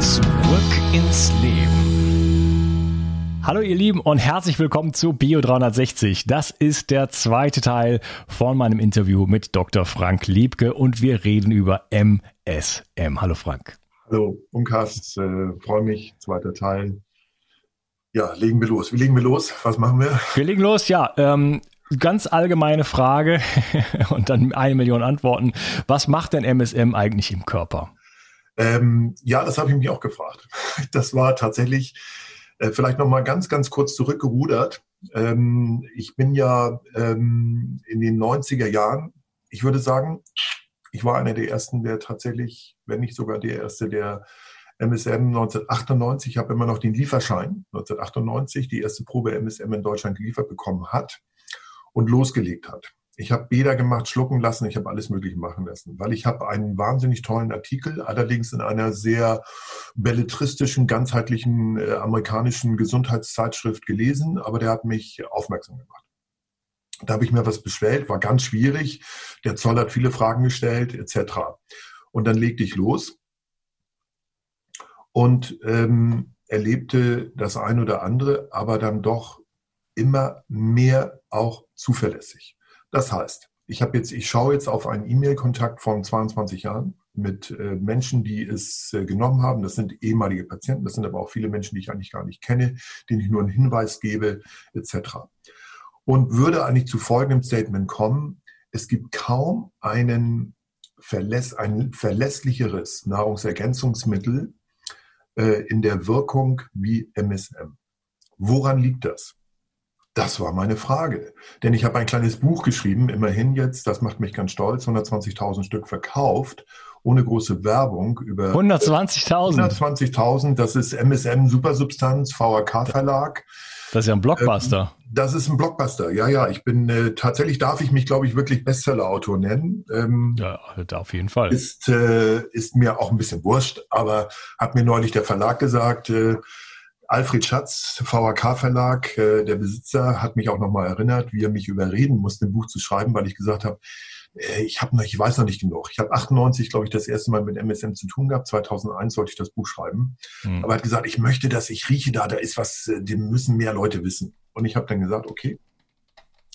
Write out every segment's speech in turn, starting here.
Zurück ins Leben. Hallo ihr Lieben und herzlich willkommen zu Bio 360. Das ist der zweite Teil von meinem Interview mit Dr. Frank Liebke und wir reden über MSM. Hallo Frank. Hallo Unkas, äh, freue mich, zweiter Teil. Ja, legen wir los. Wie legen wir los? Was machen wir? Wir legen los, ja. Ähm, ganz allgemeine Frage und dann eine Million Antworten. Was macht denn MSM eigentlich im Körper? Ähm, ja, das habe ich mich auch gefragt. Das war tatsächlich äh, vielleicht noch mal ganz, ganz kurz zurückgerudert. Ähm, ich bin ja ähm, in den 90er Jahren, ich würde sagen, ich war einer der ersten, der tatsächlich, wenn nicht sogar der erste, der MSM 1998, ich habe immer noch den Lieferschein 1998, die erste Probe MSM in Deutschland geliefert bekommen hat und losgelegt hat. Ich habe Bäder gemacht, schlucken lassen, ich habe alles Mögliche machen lassen, weil ich habe einen wahnsinnig tollen Artikel, allerdings in einer sehr belletristischen, ganzheitlichen äh, amerikanischen Gesundheitszeitschrift gelesen, aber der hat mich aufmerksam gemacht. Da habe ich mir was bestellt, war ganz schwierig. Der Zoll hat viele Fragen gestellt, etc. Und dann legte ich los und ähm, erlebte das ein oder andere, aber dann doch immer mehr auch zuverlässig. Das heißt, ich habe jetzt, ich schaue jetzt auf einen E-Mail-Kontakt von 22 Jahren mit äh, Menschen, die es äh, genommen haben. Das sind ehemalige Patienten, das sind aber auch viele Menschen, die ich eigentlich gar nicht kenne, denen ich nur einen Hinweis gebe, etc. Und würde eigentlich zu folgendem Statement kommen: Es gibt kaum einen verläss, ein verlässlicheres Nahrungsergänzungsmittel äh, in der Wirkung wie MSM. Woran liegt das? Das war meine Frage. Denn ich habe ein kleines Buch geschrieben, immerhin jetzt, das macht mich ganz stolz, 120.000 Stück verkauft, ohne große Werbung über 120.000. 120.000, das ist MSM Supersubstanz, VRK Verlag. Das ist ja ein Blockbuster. Ähm, das ist ein Blockbuster, ja, ja. Ich bin äh, tatsächlich darf ich mich, glaube ich, wirklich Bestseller-Autor nennen. Ähm, ja, auf jeden Fall. Ist, äh, ist mir auch ein bisschen wurscht, aber hat mir neulich der Verlag gesagt, äh, Alfred Schatz, VHK Verlag, äh, der Besitzer, hat mich auch nochmal erinnert, wie er mich überreden musste, ein Buch zu schreiben, weil ich gesagt habe, äh, ich habe noch, ich weiß noch nicht genug. Ich habe 98, glaube ich, das erste Mal mit MSM zu tun gehabt. 2001 sollte ich das Buch schreiben. Mhm. Aber er hat gesagt, ich möchte das, ich rieche da, da ist was, äh, dem müssen mehr Leute wissen. Und ich habe dann gesagt, okay,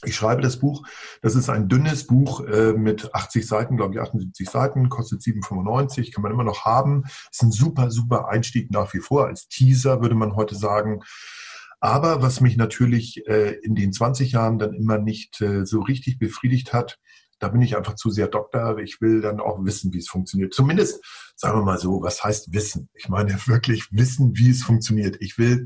Ich schreibe das Buch. Das ist ein dünnes Buch äh, mit 80 Seiten, glaube ich 78 Seiten, kostet 7,95, kann man immer noch haben. Ist ein super, super Einstieg nach wie vor. Als Teaser würde man heute sagen. Aber was mich natürlich äh, in den 20 Jahren dann immer nicht äh, so richtig befriedigt hat, da bin ich einfach zu sehr Doktor. Ich will dann auch wissen, wie es funktioniert. Zumindest, sagen wir mal so, was heißt Wissen? Ich meine wirklich wissen, wie es funktioniert. Ich will,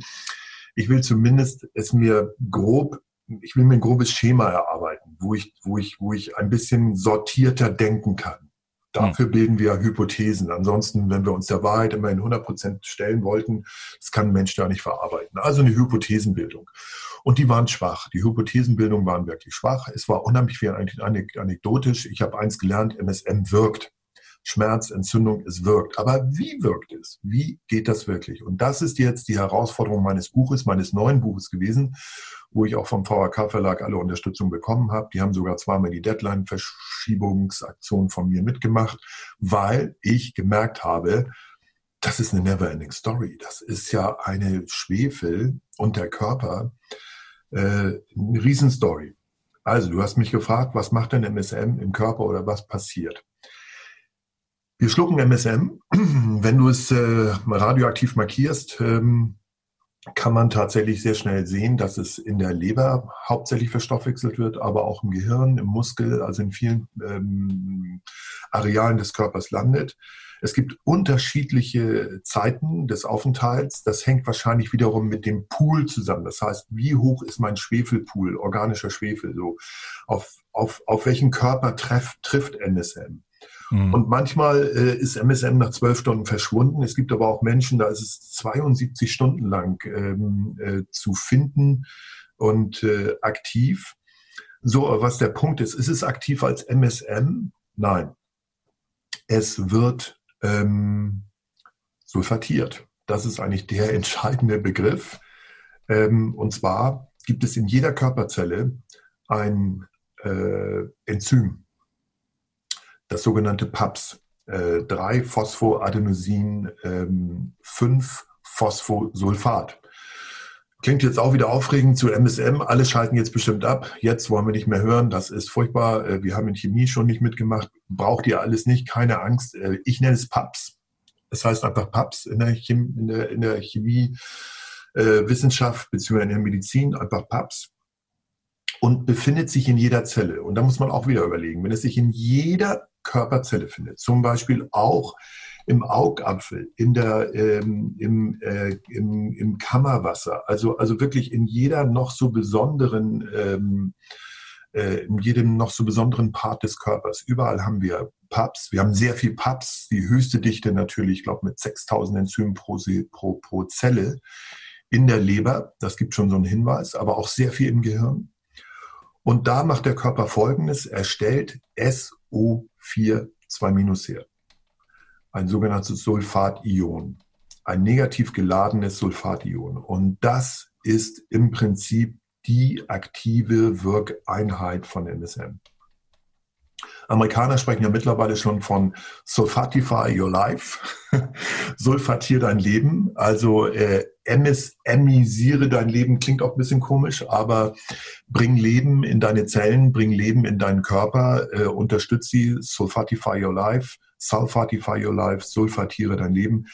ich will zumindest es mir grob ich will mir ein grobes Schema erarbeiten, wo ich, wo ich, wo ich ein bisschen sortierter denken kann. Dafür hm. bilden wir Hypothesen. Ansonsten, wenn wir uns der Wahrheit immer in 100 Prozent stellen wollten, das kann ein Mensch da nicht verarbeiten. Also eine Hypothesenbildung. Und die waren schwach. Die Hypothesenbildung waren wirklich schwach. Es war unheimlich viel anekdotisch. Ich habe eins gelernt, MSM wirkt. Schmerz, Entzündung, es wirkt. Aber wie wirkt es? Wie geht das wirklich? Und das ist jetzt die Herausforderung meines Buches, meines neuen Buches gewesen, wo ich auch vom VHK Verlag alle Unterstützung bekommen habe. Die haben sogar zweimal die Deadline-Verschiebungsaktion von mir mitgemacht, weil ich gemerkt habe, das ist eine never-ending Story. Das ist ja eine Schwefel und der Körper, äh, eine Riesenstory. Also, du hast mich gefragt, was macht denn MSM im Körper oder was passiert? Wir schlucken MSM. Wenn du es äh, radioaktiv markierst, ähm, kann man tatsächlich sehr schnell sehen, dass es in der Leber hauptsächlich verstoffwechselt wird, aber auch im Gehirn, im Muskel, also in vielen ähm, Arealen des Körpers landet. Es gibt unterschiedliche Zeiten des Aufenthalts. Das hängt wahrscheinlich wiederum mit dem Pool zusammen. Das heißt, wie hoch ist mein Schwefelpool, organischer Schwefel? So auf, auf, auf welchen Körper treff, trifft NSM? Mhm. Und manchmal äh, ist MSM nach zwölf Stunden verschwunden. Es gibt aber auch Menschen, da ist es 72 Stunden lang ähm, äh, zu finden und äh, aktiv. So, was der Punkt ist, ist es aktiv als MSM? Nein. Es wird ähm, sulfatiert. Das ist eigentlich der entscheidende Begriff. Ähm, und zwar gibt es in jeder Körperzelle ein äh, Enzym, das sogenannte PAPS. Äh, 3 Phosphoadenosin, ähm, 5 Phosphosulfat. Klingt jetzt auch wieder aufregend zu MSM. Alle schalten jetzt bestimmt ab. Jetzt wollen wir nicht mehr hören. Das ist furchtbar. Äh, wir haben in Chemie schon nicht mitgemacht. Braucht ihr alles nicht. Keine Angst. Äh, ich nenne es PAPS. Das heißt einfach PAPS in der, Chemie, in der, in der Chemie äh, Wissenschaft bzw. in der Medizin. Einfach PAPS und befindet sich in jeder Zelle. Und da muss man auch wieder überlegen, wenn es sich in jeder Körperzelle findet, zum Beispiel auch im Augapfel, in der, ähm, im, äh, im, im Kammerwasser, also, also wirklich in jeder noch so besonderen, ähm, äh, in jedem noch so besonderen Part des Körpers. Überall haben wir PAPs. Wir haben sehr viel PAPs, die höchste Dichte natürlich, ich glaube mit 6000 Enzymen pro, pro, pro Zelle in der Leber. Das gibt schon so einen Hinweis, aber auch sehr viel im Gehirn. Und da macht der Körper Folgendes. Er stellt SO4 2- her. Ein sogenanntes Sulfation. Ein negativ geladenes Sulfation. Und das ist im Prinzip die aktive Wirkeinheit von MSM. Amerikaner sprechen ja mittlerweile schon von Sulfatify Your Life, sulfatier dein Leben. Also äh, emisiere dein Leben, klingt auch ein bisschen komisch, aber bring Leben in deine Zellen, bring Leben in deinen Körper, äh, unterstütze sie, Sulfatify Your Life, Sulfatify Your Life, sulfatiere dein Leben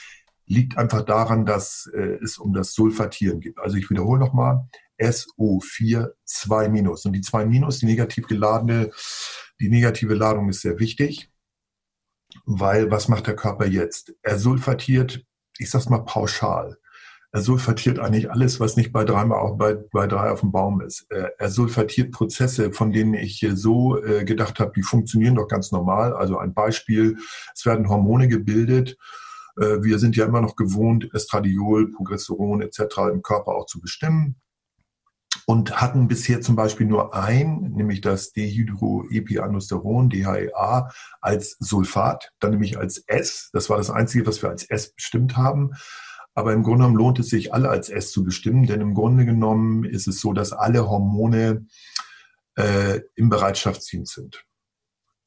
liegt einfach daran, dass äh, es um das Sulfatieren geht. Also ich wiederhole nochmal, SO4 2 minus. Und die 2 minus, die negativ geladene die negative Ladung ist sehr wichtig, weil was macht der Körper jetzt? Er sulfatiert, ich sag's mal pauschal. Er sulfatiert eigentlich alles, was nicht bei drei, bei, bei drei auf dem Baum ist. Er sulfatiert Prozesse, von denen ich so äh, gedacht habe, die funktionieren doch ganz normal. Also ein Beispiel, es werden Hormone gebildet. Äh, wir sind ja immer noch gewohnt, Estradiol, Progesteron etc. im Körper auch zu bestimmen und hatten bisher zum Beispiel nur ein, nämlich das Dehydroepiandrosteron, DHEA, als Sulfat, dann nämlich als S. Das war das Einzige, was wir als S bestimmt haben. Aber im Grunde genommen lohnt es sich, alle als S zu bestimmen, denn im Grunde genommen ist es so, dass alle Hormone äh, im Bereitschaftsdienst sind,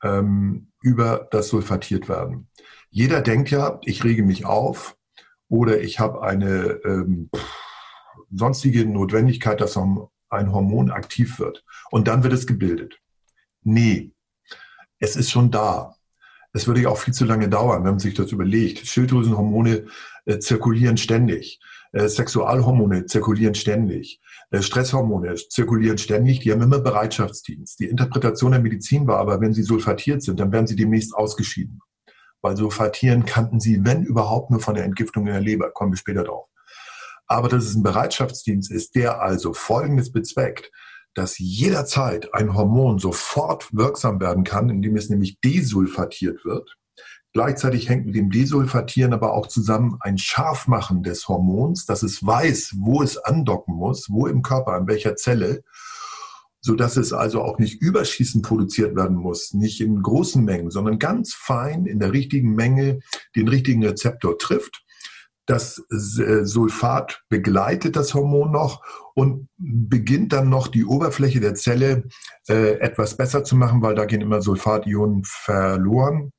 ähm, über das sulfatiert werden. Jeder denkt ja, ich rege mich auf oder ich habe eine ähm, sonstige Notwendigkeit, dass ein Hormon aktiv wird und dann wird es gebildet. Nee, es ist schon da. Es würde ja auch viel zu lange dauern, wenn man sich das überlegt. Schilddrüsenhormone äh, zirkulieren ständig. Äh, Sexualhormone zirkulieren ständig. Äh, Stresshormone zirkulieren ständig. Die haben immer Bereitschaftsdienst. Die Interpretation der Medizin war aber, wenn sie sulfatiert sind, dann werden sie demnächst ausgeschieden. Weil sulfatieren kannten sie, wenn überhaupt, nur von der Entgiftung in der Leber. Kommen wir später drauf. Aber dass es ein Bereitschaftsdienst ist, der also Folgendes bezweckt, dass jederzeit ein Hormon sofort wirksam werden kann, indem es nämlich desulfatiert wird. Gleichzeitig hängt mit dem Desulfatieren aber auch zusammen ein Scharfmachen des Hormons, dass es weiß, wo es andocken muss, wo im Körper, an welcher Zelle, so dass es also auch nicht überschießend produziert werden muss, nicht in großen Mengen, sondern ganz fein in der richtigen Menge den richtigen Rezeptor trifft das äh, Sulfat begleitet das Hormon noch und beginnt dann noch die Oberfläche der Zelle äh, etwas besser zu machen, weil da gehen immer Sulfationen verloren.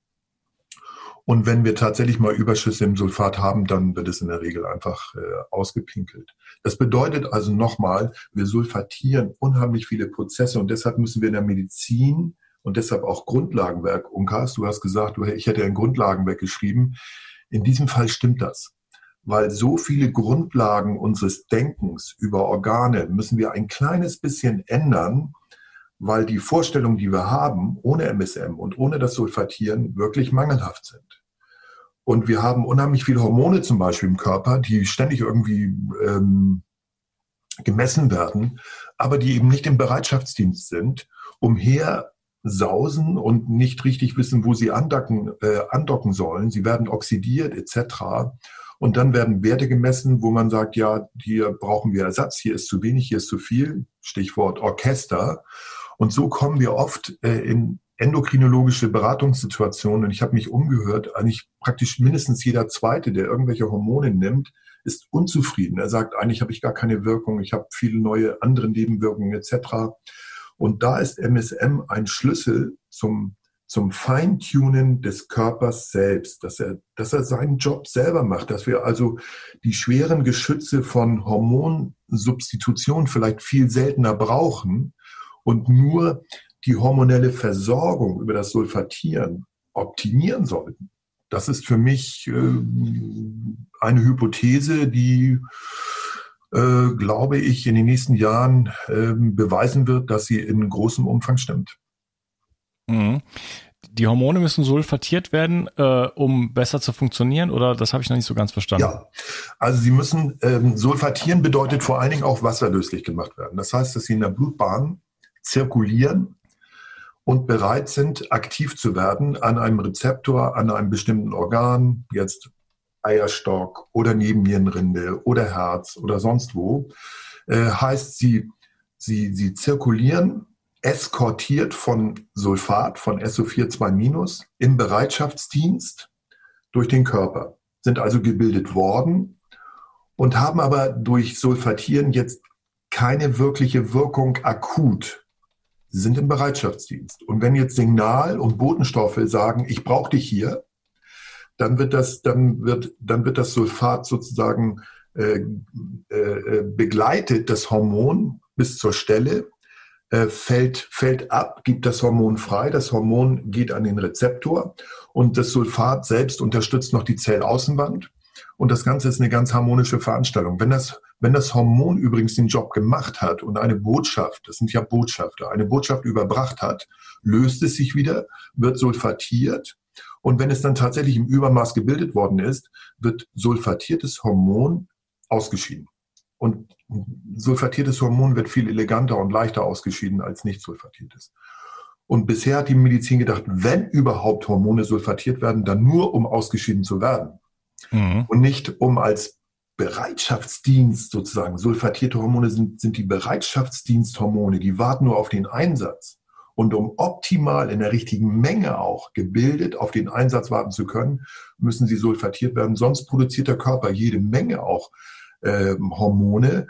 Und wenn wir tatsächlich mal Überschüsse im Sulfat haben, dann wird es in der Regel einfach äh, ausgepinkelt. Das bedeutet also nochmal, wir sulfatieren unheimlich viele Prozesse und deshalb müssen wir in der Medizin und deshalb auch Grundlagenwerk, Unkas, du hast gesagt, ich hätte ein Grundlagenwerk geschrieben. In diesem Fall stimmt das weil so viele Grundlagen unseres Denkens über Organe müssen wir ein kleines bisschen ändern, weil die Vorstellungen, die wir haben, ohne MSM und ohne das Sulfatieren wirklich mangelhaft sind. Und wir haben unheimlich viele Hormone zum Beispiel im Körper, die ständig irgendwie ähm, gemessen werden, aber die eben nicht im Bereitschaftsdienst sind, umher sausen und nicht richtig wissen, wo sie andocken, äh, andocken sollen. Sie werden oxidiert etc. Und dann werden Werte gemessen, wo man sagt, ja, hier brauchen wir Ersatz, hier ist zu wenig, hier ist zu viel. Stichwort Orchester. Und so kommen wir oft äh, in endokrinologische Beratungssituationen. Und ich habe mich umgehört, eigentlich praktisch mindestens jeder Zweite, der irgendwelche Hormone nimmt, ist unzufrieden. Er sagt, eigentlich habe ich gar keine Wirkung, ich habe viele neue andere Nebenwirkungen etc. Und da ist MSM ein Schlüssel zum zum Feintunen des Körpers selbst, dass er, dass er seinen Job selber macht, dass wir also die schweren Geschütze von Hormonsubstitution vielleicht viel seltener brauchen und nur die hormonelle Versorgung über das Sulfatieren optimieren sollten. Das ist für mich äh, eine Hypothese, die, äh, glaube ich, in den nächsten Jahren äh, beweisen wird, dass sie in großem Umfang stimmt. Mhm. Die Hormone müssen sulfatiert werden, äh, um besser zu funktionieren, oder das habe ich noch nicht so ganz verstanden? Ja, also sie müssen ähm, sulfatieren bedeutet vor allen Dingen auch wasserlöslich gemacht werden. Das heißt, dass sie in der Blutbahn zirkulieren und bereit sind, aktiv zu werden an einem Rezeptor, an einem bestimmten Organ, jetzt Eierstock oder Nebennierenrinde oder Herz oder sonst wo, äh, heißt sie, sie, sie zirkulieren eskortiert von Sulfat, von SO4 im Bereitschaftsdienst durch den Körper, sind also gebildet worden und haben aber durch Sulfatieren jetzt keine wirkliche Wirkung akut. Sie sind im Bereitschaftsdienst. Und wenn jetzt Signal- und Botenstoffe sagen, ich brauche dich hier, dann wird das, dann wird, dann wird das Sulfat sozusagen äh, äh, begleitet, das Hormon bis zur Stelle äh, fällt, fällt ab, gibt das Hormon frei. Das Hormon geht an den Rezeptor und das Sulfat selbst unterstützt noch die Zellaußenwand. Und das Ganze ist eine ganz harmonische Veranstaltung. Wenn das, wenn das Hormon übrigens den Job gemacht hat und eine Botschaft, das sind ja Botschafter, eine Botschaft überbracht hat, löst es sich wieder, wird sulfatiert. Und wenn es dann tatsächlich im Übermaß gebildet worden ist, wird sulfatiertes Hormon ausgeschieden. Und sulfatiertes Hormon wird viel eleganter und leichter ausgeschieden als nicht sulfatiertes. Und bisher hat die Medizin gedacht, wenn überhaupt Hormone sulfatiert werden, dann nur um ausgeschieden zu werden. Mhm. Und nicht um als Bereitschaftsdienst sozusagen. Sulfatierte Hormone sind, sind die Bereitschaftsdiensthormone, die warten nur auf den Einsatz. Und um optimal in der richtigen Menge auch gebildet auf den Einsatz warten zu können, müssen sie sulfatiert werden. Sonst produziert der Körper jede Menge auch äh, Hormone,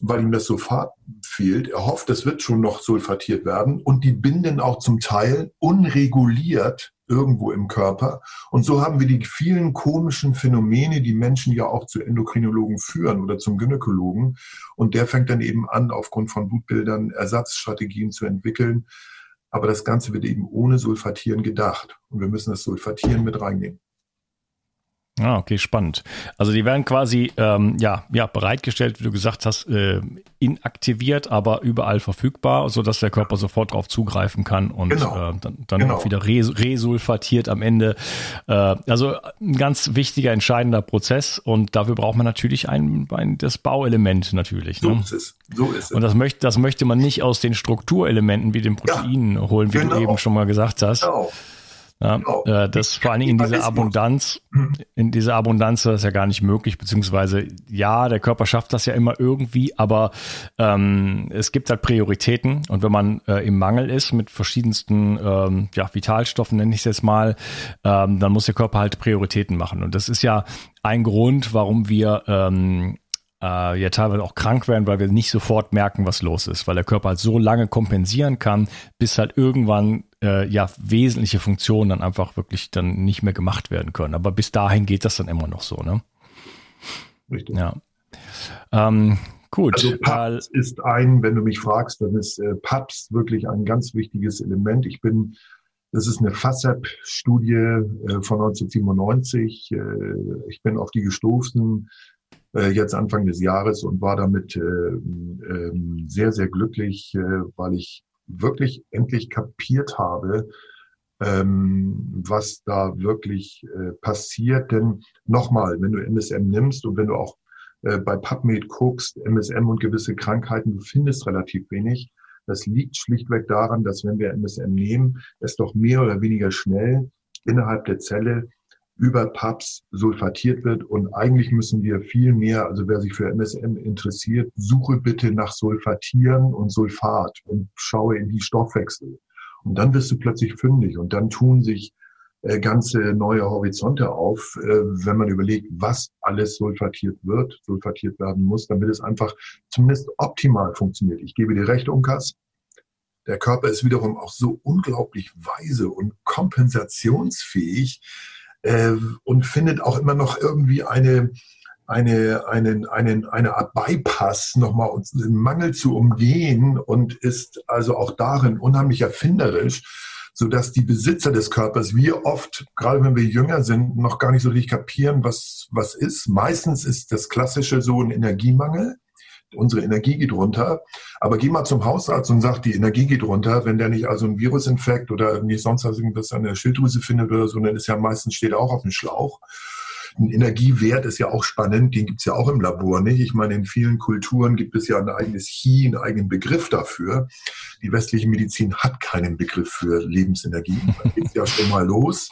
weil ihm das Sulfat fehlt. Er hofft, das wird schon noch sulfatiert werden und die binden auch zum Teil unreguliert irgendwo im Körper. Und so haben wir die vielen komischen Phänomene, die Menschen ja auch zu Endokrinologen führen oder zum Gynäkologen. Und der fängt dann eben an, aufgrund von Blutbildern Ersatzstrategien zu entwickeln. Aber das Ganze wird eben ohne Sulfatieren gedacht. Und wir müssen das Sulfatieren mit reinnehmen. Ah, okay, spannend. Also die werden quasi ähm, ja, ja bereitgestellt, wie du gesagt hast, äh, inaktiviert, aber überall verfügbar, so dass der Körper sofort darauf zugreifen kann und genau. äh, dann, dann genau. auch wieder res resulfatiert am Ende. Äh, also ein ganz wichtiger, entscheidender Prozess und dafür braucht man natürlich ein, ein das Bauelement natürlich. So ne? ist es. So ist es. Und das möchte, das möchte man nicht aus den Strukturelementen wie den Proteinen ja, holen, wie genau. du eben schon mal gesagt hast. Genau. Ja, genau. äh, das vor allen Dingen in dieser Abundanz, hm. in dieser Abundanz ist das ja gar nicht möglich, beziehungsweise ja, der Körper schafft das ja immer irgendwie, aber ähm, es gibt halt Prioritäten und wenn man äh, im Mangel ist mit verschiedensten ähm, ja, Vitalstoffen, nenne ich es jetzt mal, ähm, dann muss der Körper halt Prioritäten machen. Und das ist ja ein Grund, warum wir ähm, äh, ja teilweise auch krank werden, weil wir nicht sofort merken, was los ist, weil der Körper halt so lange kompensieren kann, bis halt irgendwann äh, ja wesentliche Funktionen dann einfach wirklich dann nicht mehr gemacht werden können. Aber bis dahin geht das dann immer noch so, ne? Richtig. Ja. Ähm, gut. Also PAPS äh, ist ein, wenn du mich fragst, dann ist äh, PAPS wirklich ein ganz wichtiges Element. Ich bin das ist eine FASEP-Studie äh, von 1997. Äh, ich bin auf die gestoßen äh, jetzt Anfang des Jahres und war damit äh, äh, sehr, sehr glücklich, äh, weil ich wirklich endlich kapiert habe, ähm, was da wirklich äh, passiert. Denn nochmal, wenn du MSM nimmst und wenn du auch äh, bei PubMed guckst, MSM und gewisse Krankheiten, du findest relativ wenig. Das liegt schlichtweg daran, dass wenn wir MSM nehmen, es doch mehr oder weniger schnell innerhalb der Zelle über PAPS sulfatiert wird. Und eigentlich müssen wir viel mehr, also wer sich für MSM interessiert, suche bitte nach Sulfatieren und Sulfat und schaue in die Stoffwechsel. Und dann wirst du plötzlich fündig und dann tun sich äh, ganze neue Horizonte auf, äh, wenn man überlegt, was alles sulfatiert wird, sulfatiert werden muss, damit es einfach zumindest optimal funktioniert. Ich gebe dir recht, Unkas. Der Körper ist wiederum auch so unglaublich weise und kompensationsfähig, äh, und findet auch immer noch irgendwie eine, eine, einen, einen, eine Art Bypass, nochmal den Mangel zu umgehen und ist also auch darin unheimlich erfinderisch, so dass die Besitzer des Körpers, wir oft, gerade wenn wir jünger sind, noch gar nicht so richtig kapieren, was, was ist. Meistens ist das Klassische so ein Energiemangel unsere Energie geht runter. Aber geh mal zum Hausarzt und sag, die Energie geht runter. Wenn der nicht also ein Virusinfekt oder nicht sonst irgendwas an der Schilddrüse findet oder so, dann ist ja meistens steht auch auf dem Schlauch. Ein Energiewert ist ja auch spannend, den gibt's ja auch im Labor nicht. Ich meine, in vielen Kulturen gibt es ja ein eigenes Chi, einen eigenen Begriff dafür. Die westliche Medizin hat keinen Begriff für Lebensenergie. Da geht's ja schon mal los.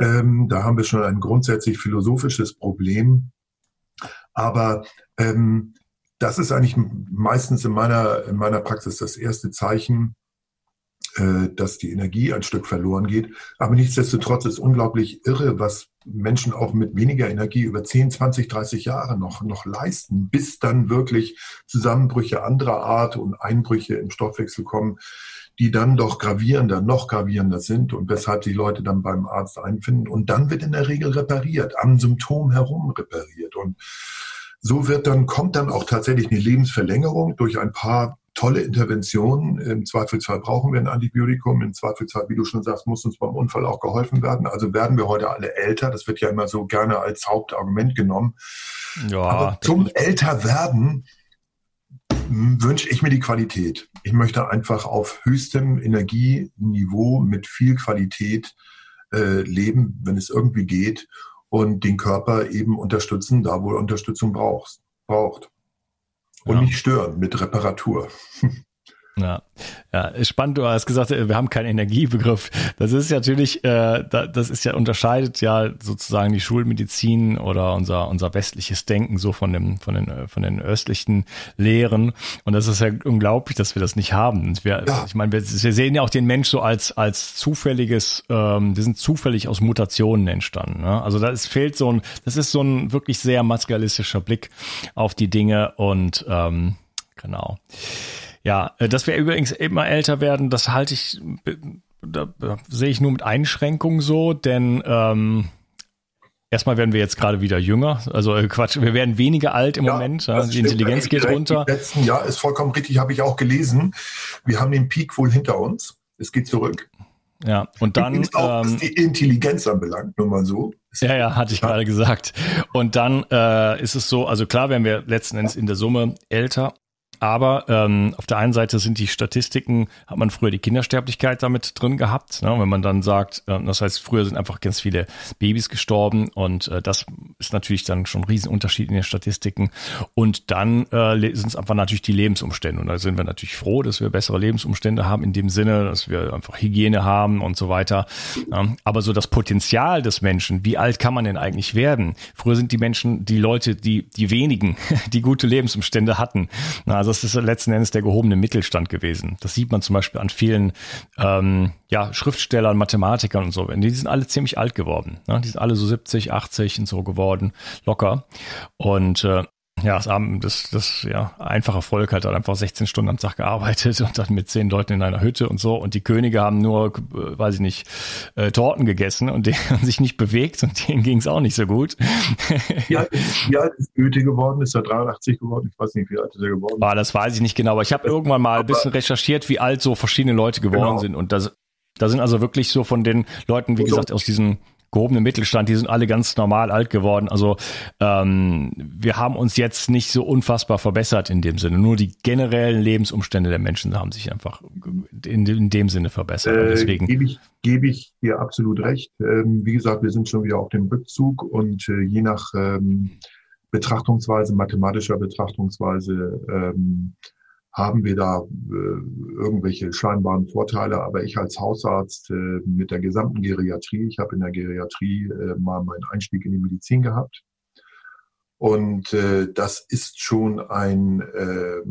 Ähm, da haben wir schon ein grundsätzlich philosophisches Problem. Aber ähm, das ist eigentlich meistens in meiner, in meiner Praxis das erste Zeichen, äh, dass die Energie ein Stück verloren geht. Aber nichtsdestotrotz ist unglaublich irre, was Menschen auch mit weniger Energie über 10, 20, 30 Jahre noch, noch leisten, bis dann wirklich Zusammenbrüche anderer Art und Einbrüche im Stoffwechsel kommen, die dann doch gravierender, noch gravierender sind und weshalb die Leute dann beim Arzt einfinden. Und dann wird in der Regel repariert, am Symptom herum repariert. Und so wird dann, kommt dann auch tatsächlich eine Lebensverlängerung durch ein paar tolle Interventionen. Im Zweifelsfall brauchen wir ein Antibiotikum. Im Zweifelsfall, wie du schon sagst, muss uns beim Unfall auch geholfen werden. Also werden wir heute alle älter. Das wird ja immer so gerne als Hauptargument genommen. Ja, Aber zum Älterwerden hm, wünsche ich mir die Qualität. Ich möchte einfach auf höchstem Energieniveau mit viel Qualität äh, leben, wenn es irgendwie geht und den Körper eben unterstützen, da wo er Unterstützung braucht. braucht. Und ja. nicht stören mit Reparatur. Ja, ja, spannend. Du hast gesagt, wir haben keinen Energiebegriff. Das ist natürlich, äh, das ist ja unterscheidet ja sozusagen die Schulmedizin oder unser unser westliches Denken so von dem von den von den östlichen Lehren. Und das ist ja unglaublich, dass wir das nicht haben. Wir, ja. Ich meine, wir, wir, sehen ja auch den Mensch so als als zufälliges. Ähm, wir sind zufällig aus Mutationen entstanden. Ne? Also da ist, fehlt so ein, das ist so ein wirklich sehr materialistischer Blick auf die Dinge und ähm, genau. Ja, äh, dass wir übrigens immer älter werden, das halte ich da, sehe ich nur mit Einschränkungen so, denn ähm, Erstmal werden wir jetzt gerade wieder jünger. Also äh, Quatsch, wir werden weniger alt im ja, Moment. Ja, die stimmt. Intelligenz geht runter. Letzten Jahr ist vollkommen richtig, habe ich auch gelesen. Wir haben den Peak wohl hinter uns. Es geht zurück. Ja, und dann. Auch, ähm, was die Intelligenz anbelangt, nur mal so. Ja, ja, hatte ich ja. gerade gesagt. Und dann äh, ist es so, also klar werden wir letzten Endes in der Summe älter, aber ähm, auf der einen Seite sind die Statistiken, hat man früher die Kindersterblichkeit damit drin gehabt. Ne? Wenn man dann sagt, äh, das heißt, früher sind einfach ganz viele Babys gestorben und äh, das ist natürlich dann schon ein Riesenunterschied in den Statistiken. Und dann äh, sind es einfach natürlich die Lebensumstände. Und da sind wir natürlich froh, dass wir bessere Lebensumstände haben, in dem Sinne, dass wir einfach Hygiene haben und so weiter. Ja? Aber so das Potenzial des Menschen, wie alt kann man denn eigentlich werden? Früher sind die Menschen, die Leute, die, die wenigen, die gute Lebensumstände hatten. Also also das ist letzten Endes der gehobene Mittelstand gewesen. Das sieht man zum Beispiel an vielen ähm, ja, Schriftstellern, Mathematikern und so. Die sind alle ziemlich alt geworden. Ne? Die sind alle so 70, 80 und so geworden, locker. Und äh, ja, das, das, das ja, einfache Volk hat dann einfach 16 Stunden am Tag gearbeitet und dann mit zehn Leuten in einer Hütte und so. Und die Könige haben nur, äh, weiß ich nicht, äh, Torten gegessen und die haben sich nicht bewegt und denen ging es auch nicht so gut. Ja, wie alt ist Goethe geworden? Ist er 83 geworden? Ich weiß nicht, wie alt ist er geworden? Ah, das weiß ich nicht genau, aber ich habe irgendwann mal ein bisschen recherchiert, wie alt so verschiedene Leute geworden genau. sind. Und das, da sind also wirklich so von den Leuten, wie gesagt, aus diesem gehobene Mittelstand, die sind alle ganz normal alt geworden. Also ähm, wir haben uns jetzt nicht so unfassbar verbessert in dem Sinne. Nur die generellen Lebensumstände der Menschen haben sich einfach in, in dem Sinne verbessert. Äh, deswegen gebe ich, gebe ich dir absolut recht. Ähm, wie gesagt, wir sind schon wieder auf dem Rückzug und äh, je nach ähm, Betrachtungsweise, mathematischer Betrachtungsweise, ähm, haben wir da äh, irgendwelche scheinbaren Vorteile. Aber ich als Hausarzt äh, mit der gesamten Geriatrie, ich habe in der Geriatrie äh, mal meinen Einstieg in die Medizin gehabt. Und äh, das ist schon ein, äh,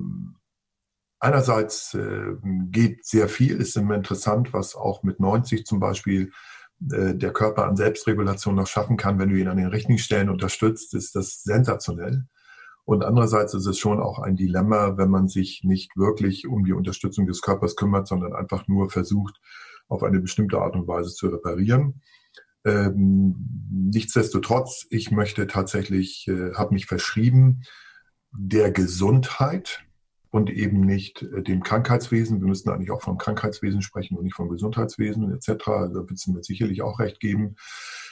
einerseits äh, geht sehr viel, ist immer interessant, was auch mit 90 zum Beispiel äh, der Körper an Selbstregulation noch schaffen kann, wenn du ihn an den richtigen Stellen unterstützt, ist das sensationell. Und andererseits ist es schon auch ein Dilemma, wenn man sich nicht wirklich um die Unterstützung des Körpers kümmert, sondern einfach nur versucht, auf eine bestimmte Art und Weise zu reparieren. Ähm, nichtsdestotrotz, ich möchte tatsächlich, äh, habe mich verschrieben der Gesundheit und eben nicht äh, dem Krankheitswesen. Wir müssen eigentlich auch vom Krankheitswesen sprechen und nicht vom Gesundheitswesen etc. Da wird es mir sicherlich auch recht geben.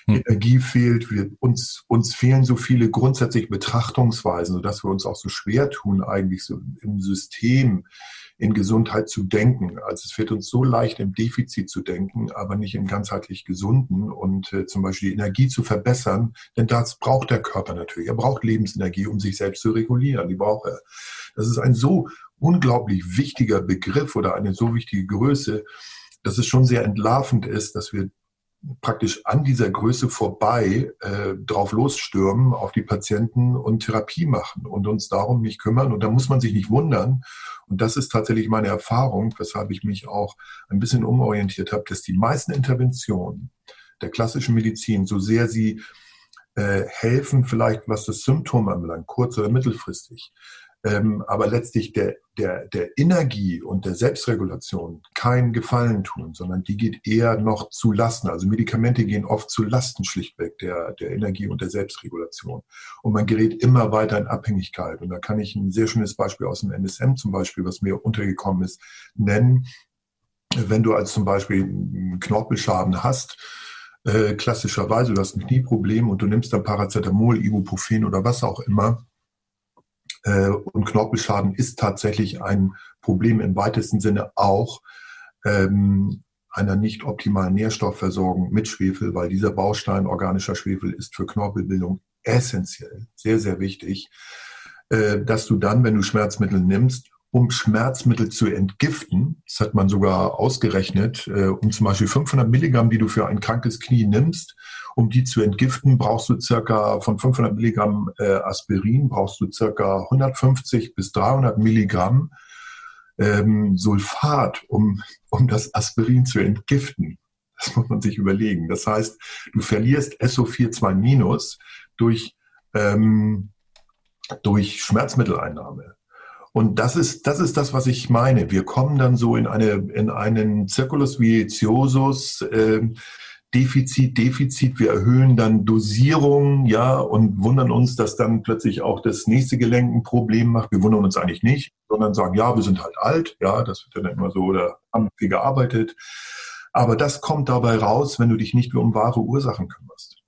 Hm. Energie fehlt, wir, uns, uns fehlen so viele grundsätzliche Betrachtungsweisen, sodass wir uns auch so schwer tun, eigentlich so im System in Gesundheit zu denken. Also es wird uns so leicht im Defizit zu denken, aber nicht im ganzheitlich gesunden und äh, zum Beispiel die Energie zu verbessern, denn das braucht der Körper natürlich. Er braucht Lebensenergie, um sich selbst zu regulieren. Die braucht er. Das ist ein so unglaublich wichtiger Begriff oder eine so wichtige Größe, dass es schon sehr entlarvend ist, dass wir praktisch an dieser Größe vorbei äh, drauf losstürmen auf die Patienten und Therapie machen und uns darum nicht kümmern. Und da muss man sich nicht wundern. Und das ist tatsächlich meine Erfahrung, weshalb ich mich auch ein bisschen umorientiert habe, dass die meisten Interventionen der klassischen Medizin, so sehr sie äh, helfen, vielleicht was das Symptom anbelangt, kurz- oder mittelfristig, ähm, aber letztlich der, der, der Energie und der Selbstregulation keinen Gefallen tun, sondern die geht eher noch zu Lasten. Also Medikamente gehen oft zu Lasten schlichtweg der, der Energie und der Selbstregulation. Und man gerät immer weiter in Abhängigkeit. Und da kann ich ein sehr schönes Beispiel aus dem NSM zum Beispiel, was mir untergekommen ist, nennen. Wenn du als zum Beispiel einen Knorpelschaden hast, äh, klassischerweise, du hast ein Knieproblem und du nimmst dann Paracetamol, Ibuprofen oder was auch immer, äh, und Knorpelschaden ist tatsächlich ein Problem im weitesten Sinne auch ähm, einer nicht optimalen Nährstoffversorgung mit Schwefel, weil dieser Baustein organischer Schwefel ist für Knorpelbildung essentiell, sehr, sehr wichtig, äh, dass du dann, wenn du Schmerzmittel nimmst, um Schmerzmittel zu entgiften, das hat man sogar ausgerechnet, äh, um zum Beispiel 500 Milligramm, die du für ein krankes Knie nimmst, um die zu entgiften, brauchst du circa von 500 Milligramm äh, Aspirin, brauchst du circa 150 bis 300 Milligramm ähm, Sulfat, um, um das Aspirin zu entgiften. Das muss man sich überlegen. Das heißt, du verlierst SO42- durch, ähm, durch Schmerzmitteleinnahme. Und das ist, das ist das, was ich meine. Wir kommen dann so in eine, in einen Circulus viciosus, äh, Defizit, Defizit. Wir erhöhen dann Dosierung, ja, und wundern uns, dass dann plötzlich auch das nächste Gelenk ein Problem macht. Wir wundern uns eigentlich nicht, sondern sagen, ja, wir sind halt alt, ja, das wird dann immer so oder haben viel gearbeitet. Aber das kommt dabei raus, wenn du dich nicht um wahre Ursachen kümmerst.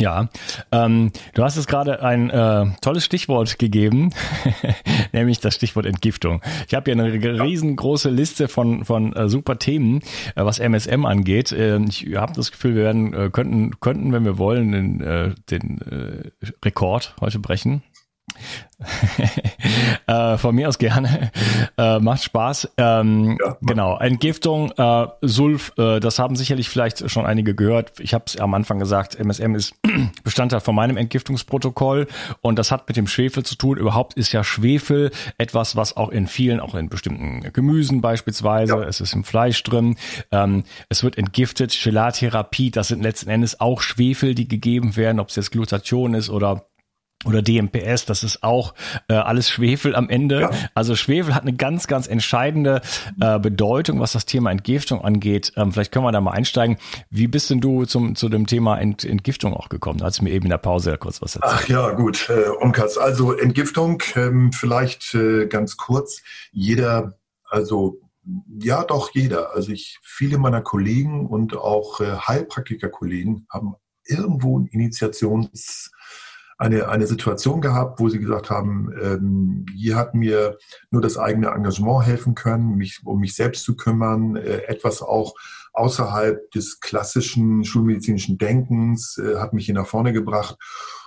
Ja, ähm, du hast es gerade ein äh, tolles Stichwort gegeben, nämlich das Stichwort Entgiftung. Ich habe hier eine riesengroße Liste von von äh, super Themen, äh, was MSM angeht. Äh, ich habe das Gefühl, wir werden äh, könnten könnten, wenn wir wollen, den, äh, den äh, Rekord heute brechen. äh, von mir aus gerne. Äh, macht Spaß. Ähm, ja, genau. Entgiftung, äh, Sulf, äh, das haben sicherlich vielleicht schon einige gehört. Ich habe es am Anfang gesagt, MSM ist Bestandteil von meinem Entgiftungsprotokoll und das hat mit dem Schwefel zu tun. Überhaupt ist ja Schwefel etwas, was auch in vielen, auch in bestimmten Gemüsen beispielsweise, ja. es ist im Fleisch drin. Ähm, es wird entgiftet. Gelatherapie, das sind letzten Endes auch Schwefel, die gegeben werden, ob es jetzt Glutation ist oder oder DMPS, das ist auch äh, alles Schwefel am Ende. Ja. Also Schwefel hat eine ganz, ganz entscheidende äh, Bedeutung, was das Thema Entgiftung angeht. Ähm, vielleicht können wir da mal einsteigen. Wie bist denn du zum, zu dem Thema Ent, Entgiftung auch gekommen? Da hast du mir eben in der Pause kurz was erzählt. Ach ja, gut, äh, Umkatz. Also Entgiftung, ähm, vielleicht äh, ganz kurz. Jeder, also ja, doch jeder. Also ich, viele meiner Kollegen und auch äh, Heilpraktiker-Kollegen haben irgendwo ein Initiations eine, eine Situation gehabt, wo sie gesagt haben, ähm, hier hat mir nur das eigene Engagement helfen können, mich, um mich selbst zu kümmern, äh, etwas auch außerhalb des klassischen schulmedizinischen Denkens, äh, hat mich hier nach vorne gebracht.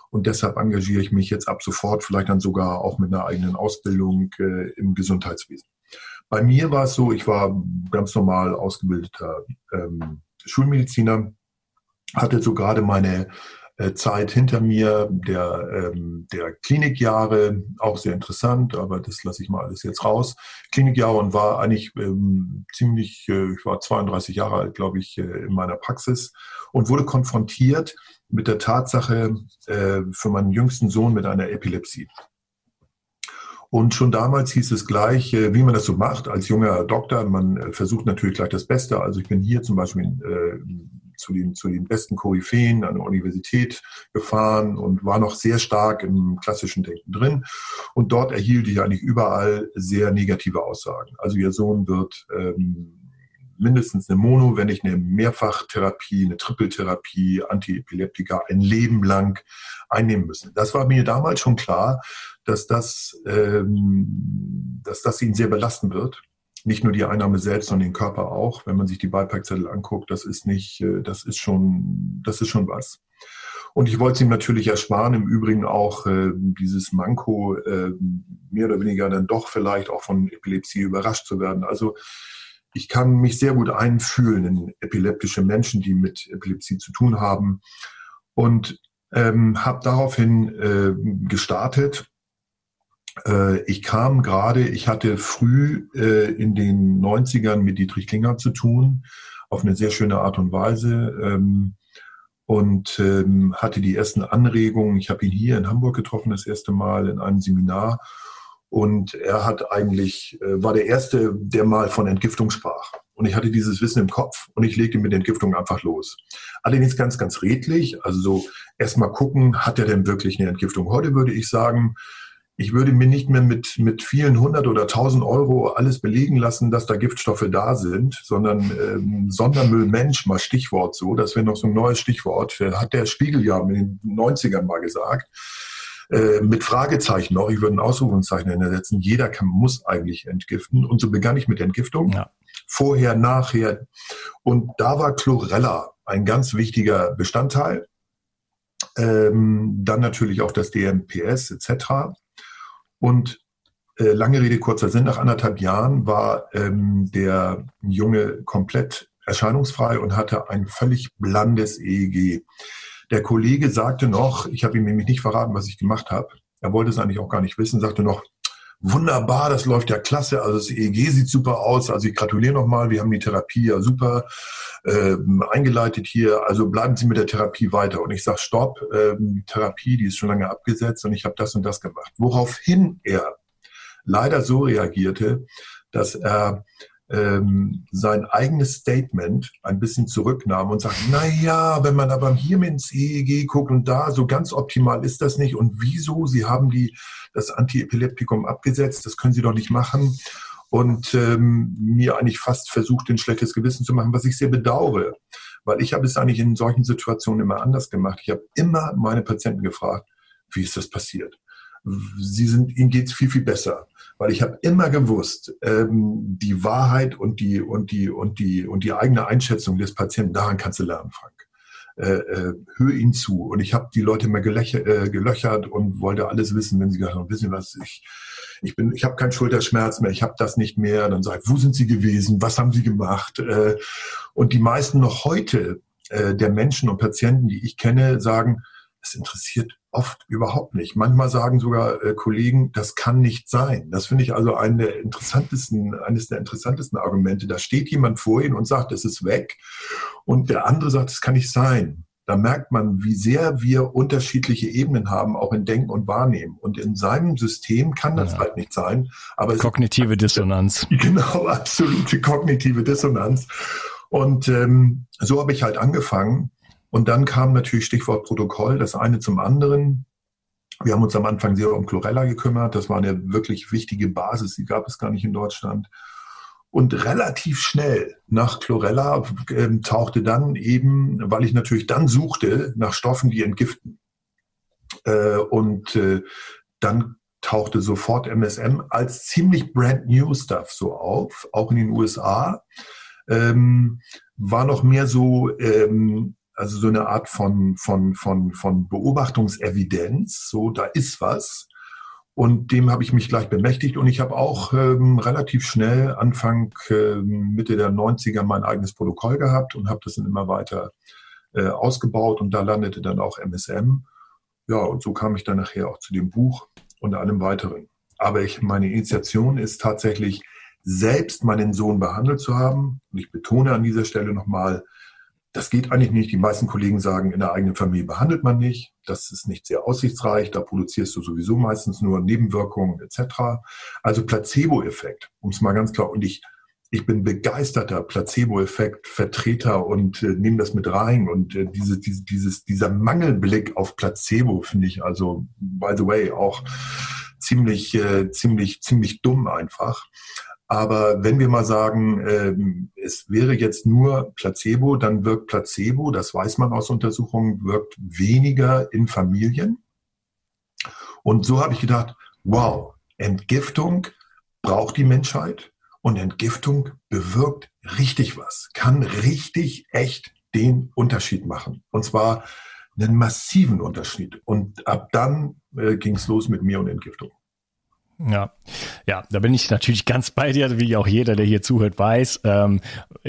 Und deshalb engagiere ich mich jetzt ab sofort, vielleicht dann sogar auch mit einer eigenen Ausbildung äh, im Gesundheitswesen. Bei mir war es so, ich war ganz normal ausgebildeter ähm, Schulmediziner, hatte so gerade meine Zeit hinter mir, der, ähm, der Klinikjahre, auch sehr interessant, aber das lasse ich mal alles jetzt raus. Klinikjahre und war eigentlich ähm, ziemlich, äh, ich war 32 Jahre alt, glaube ich, äh, in meiner Praxis und wurde konfrontiert mit der Tatsache äh, für meinen jüngsten Sohn mit einer Epilepsie. Und schon damals hieß es gleich, äh, wie man das so macht als junger Doktor. Man äh, versucht natürlich gleich das Beste. Also ich bin hier zum Beispiel äh, zu den, zu den besten Koryphäen an der Universität gefahren und war noch sehr stark im klassischen Denken drin. Und dort erhielt ich eigentlich überall sehr negative Aussagen. Also ihr Sohn wird ähm, mindestens eine Mono, wenn nicht eine Mehrfachtherapie, eine Trippeltherapie, Antiepileptika ein Leben lang einnehmen müssen. Das war mir damals schon klar, dass das, ähm, dass das ihn sehr belasten wird nicht nur die Einnahme selbst, sondern den Körper auch. Wenn man sich die Beipackzettel anguckt, das ist nicht, äh, das ist schon, das ist schon was. Und ich wollte es ihm natürlich ersparen, im Übrigen auch äh, dieses Manko äh, mehr oder weniger dann doch vielleicht auch von Epilepsie überrascht zu werden. Also ich kann mich sehr gut einfühlen in epileptische Menschen, die mit Epilepsie zu tun haben und ähm, habe daraufhin äh, gestartet ich kam gerade, ich hatte früh äh, in den 90ern mit Dietrich Klinger zu tun, auf eine sehr schöne Art und Weise. Ähm, und ähm, hatte die ersten Anregungen. Ich habe ihn hier in Hamburg getroffen, das erste Mal in einem Seminar. Und er hat eigentlich, äh, war der Erste, der mal von Entgiftung sprach. Und ich hatte dieses Wissen im Kopf und ich legte mit Entgiftung einfach los. Allerdings ganz, ganz redlich. Also so erstmal gucken, hat er denn wirklich eine Entgiftung? Heute würde ich sagen, ich würde mir nicht mehr mit, mit vielen hundert oder tausend Euro alles belegen lassen, dass da Giftstoffe da sind, sondern ähm, Sondermüllmensch, mal Stichwort so, das wäre noch so ein neues Stichwort, hat der Spiegel ja in den 90ern mal gesagt. Äh, mit Fragezeichen noch, ich würde ein Ausrufungszeichen hintersetzen, jeder kann, muss eigentlich entgiften. Und so begann ich mit Entgiftung. Ja. Vorher, nachher. Und da war Chlorella ein ganz wichtiger Bestandteil. Ähm, dann natürlich auch das DMPS etc. Und äh, lange Rede, kurzer Sinn, nach anderthalb Jahren war ähm, der Junge komplett erscheinungsfrei und hatte ein völlig blandes EEG. Der Kollege sagte noch, ich habe ihm nämlich nicht verraten, was ich gemacht habe, er wollte es eigentlich auch gar nicht wissen, sagte noch, wunderbar, das läuft ja klasse, also das EEG sieht super aus, also ich gratuliere nochmal, wir haben die Therapie ja super äh, eingeleitet hier, also bleiben Sie mit der Therapie weiter. Und ich sage, stopp, äh, die Therapie, die ist schon lange abgesetzt und ich habe das und das gemacht. Woraufhin er leider so reagierte, dass er ähm, sein eigenes Statement ein bisschen zurücknahm und sagt, na ja, wenn man aber hier mit ins EEG guckt und da, so ganz optimal ist das nicht. Und wieso? Sie haben die, das Antiepileptikum abgesetzt, das können Sie doch nicht machen. Und ähm, mir eigentlich fast versucht, ein schlechtes Gewissen zu machen, was ich sehr bedauere. Weil ich habe es eigentlich in solchen Situationen immer anders gemacht. Ich habe immer meine Patienten gefragt, wie ist das passiert? Sie sind, ihnen geht's viel, viel besser weil ich habe immer gewusst, ähm, die Wahrheit und die und die und die und die eigene Einschätzung des Patienten, daran kannst du lernen, Frank. Äh, äh, hör ihn zu. Und ich habe die Leute immer äh, gelöchert und wollte alles wissen, wenn sie gesagt haben, wissen was, ich, ich bin, ich habe keinen Schulterschmerz mehr, ich habe das nicht mehr. Dann sage ich, wo sind sie gewesen, was haben sie gemacht? Äh, und die meisten noch heute äh, der Menschen und Patienten, die ich kenne, sagen, es interessiert oft überhaupt nicht. Manchmal sagen sogar äh, Kollegen, das kann nicht sein. Das finde ich also eine der interessantesten, eines der interessantesten Argumente. Da steht jemand vor Ihnen und sagt, es ist weg. Und der andere sagt, es kann nicht sein. Da merkt man, wie sehr wir unterschiedliche Ebenen haben, auch in Denken und Wahrnehmen. Und in seinem System kann das ja. halt nicht sein. Aber kognitive Dissonanz. Genau, absolute kognitive Dissonanz. Und ähm, so habe ich halt angefangen und dann kam natürlich Stichwort Protokoll, das eine zum anderen. Wir haben uns am Anfang sehr um Chlorella gekümmert. Das war eine wirklich wichtige Basis, die gab es gar nicht in Deutschland. Und relativ schnell nach Chlorella äh, tauchte dann eben, weil ich natürlich dann suchte nach Stoffen, die entgiften. Äh, und äh, dann tauchte sofort MSM als ziemlich brand new Stuff so auf, auch in den USA. Ähm, war noch mehr so ähm, also so eine Art von, von, von, von Beobachtungsevidenz, so da ist was. Und dem habe ich mich gleich bemächtigt und ich habe auch ähm, relativ schnell Anfang äh, Mitte der 90er mein eigenes Protokoll gehabt und habe das dann immer weiter äh, ausgebaut und da landete dann auch MSM. Ja, und so kam ich dann nachher auch zu dem Buch und allem weiteren. Aber ich, meine Initiation ist tatsächlich, selbst meinen Sohn behandelt zu haben. Und ich betone an dieser Stelle nochmal, das geht eigentlich nicht. Die meisten Kollegen sagen, in der eigenen Familie behandelt man nicht. Das ist nicht sehr aussichtsreich. Da produzierst du sowieso meistens nur Nebenwirkungen etc. Also Placebo-Effekt, um es mal ganz klar. Und ich, ich bin begeisterter Placebo-Effekt-Vertreter und äh, nehme das mit rein. Und äh, diese, diese, dieses, dieser Mangelblick auf Placebo finde ich also, by the way, auch ziemlich, äh, ziemlich, ziemlich dumm einfach. Aber wenn wir mal sagen, ähm, es wäre jetzt nur Placebo, dann wirkt Placebo, das weiß man aus Untersuchungen, wirkt weniger in Familien. Und so habe ich gedacht, wow, Entgiftung braucht die Menschheit und Entgiftung bewirkt richtig was, kann richtig echt den Unterschied machen. Und zwar einen massiven Unterschied. Und ab dann äh, ging es los mit mir und Entgiftung. Ja, ja, da bin ich natürlich ganz bei dir, wie auch jeder, der hier zuhört, weiß. Ähm,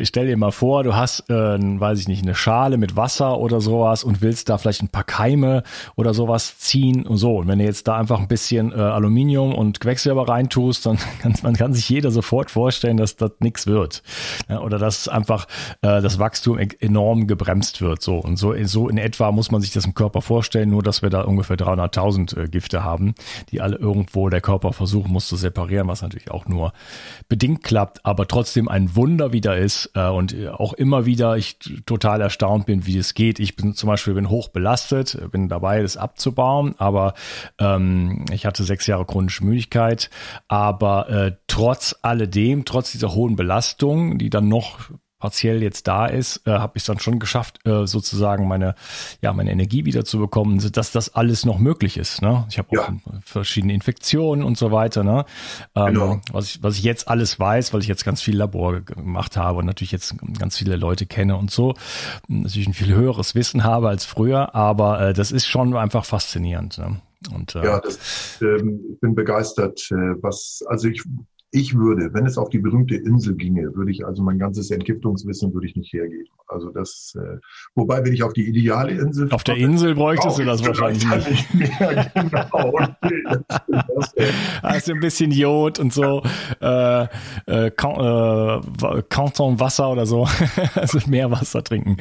stell dir mal vor, du hast, äh, weiß ich nicht, eine Schale mit Wasser oder sowas und willst da vielleicht ein paar Keime oder sowas ziehen und so. Und wenn du jetzt da einfach ein bisschen äh, Aluminium und Quecksilber reintust, dann kann man kann sich jeder sofort vorstellen, dass das nichts wird. Ja, oder dass einfach äh, das Wachstum e-, enorm gebremst wird. So und so, so in etwa muss man sich das im Körper vorstellen, nur dass wir da ungefähr 300.000 äh, Gifte haben, die alle irgendwo der Körper versuchen muss zu separieren, was natürlich auch nur bedingt klappt, aber trotzdem ein Wunder wieder ist äh, und auch immer wieder ich total erstaunt bin, wie es geht. Ich bin zum Beispiel bin hoch belastet, bin dabei, das abzubauen, aber ähm, ich hatte sechs Jahre chronische Müdigkeit, aber äh, trotz alledem, trotz dieser hohen Belastung, die dann noch partiell jetzt da ist, äh, habe ich es dann schon geschafft, äh, sozusagen meine, ja, meine Energie wieder zu bekommen, dass das alles noch möglich ist. Ne? Ich habe ja. auch verschiedene Infektionen und so weiter. Ne? Ähm, genau. was, ich, was ich jetzt alles weiß, weil ich jetzt ganz viel Labor gemacht habe und natürlich jetzt ganz viele Leute kenne und so, natürlich ein viel höheres Wissen habe als früher, aber äh, das ist schon einfach faszinierend. Ne? Und, äh, ja, das, ähm, ich bin begeistert. Äh, was, also ich Ich würde, wenn es auf die berühmte Insel ginge, würde ich also mein ganzes Entgiftungswissen würde ich nicht hergeben. Also das, äh, wobei wenn ich auf die ideale Insel auf der Insel bräuchtest du das wahrscheinlich nicht. Mehr, genau. also ein bisschen Jod und so, äh, äh, Canton Wasser oder so, also Meerwasser trinken.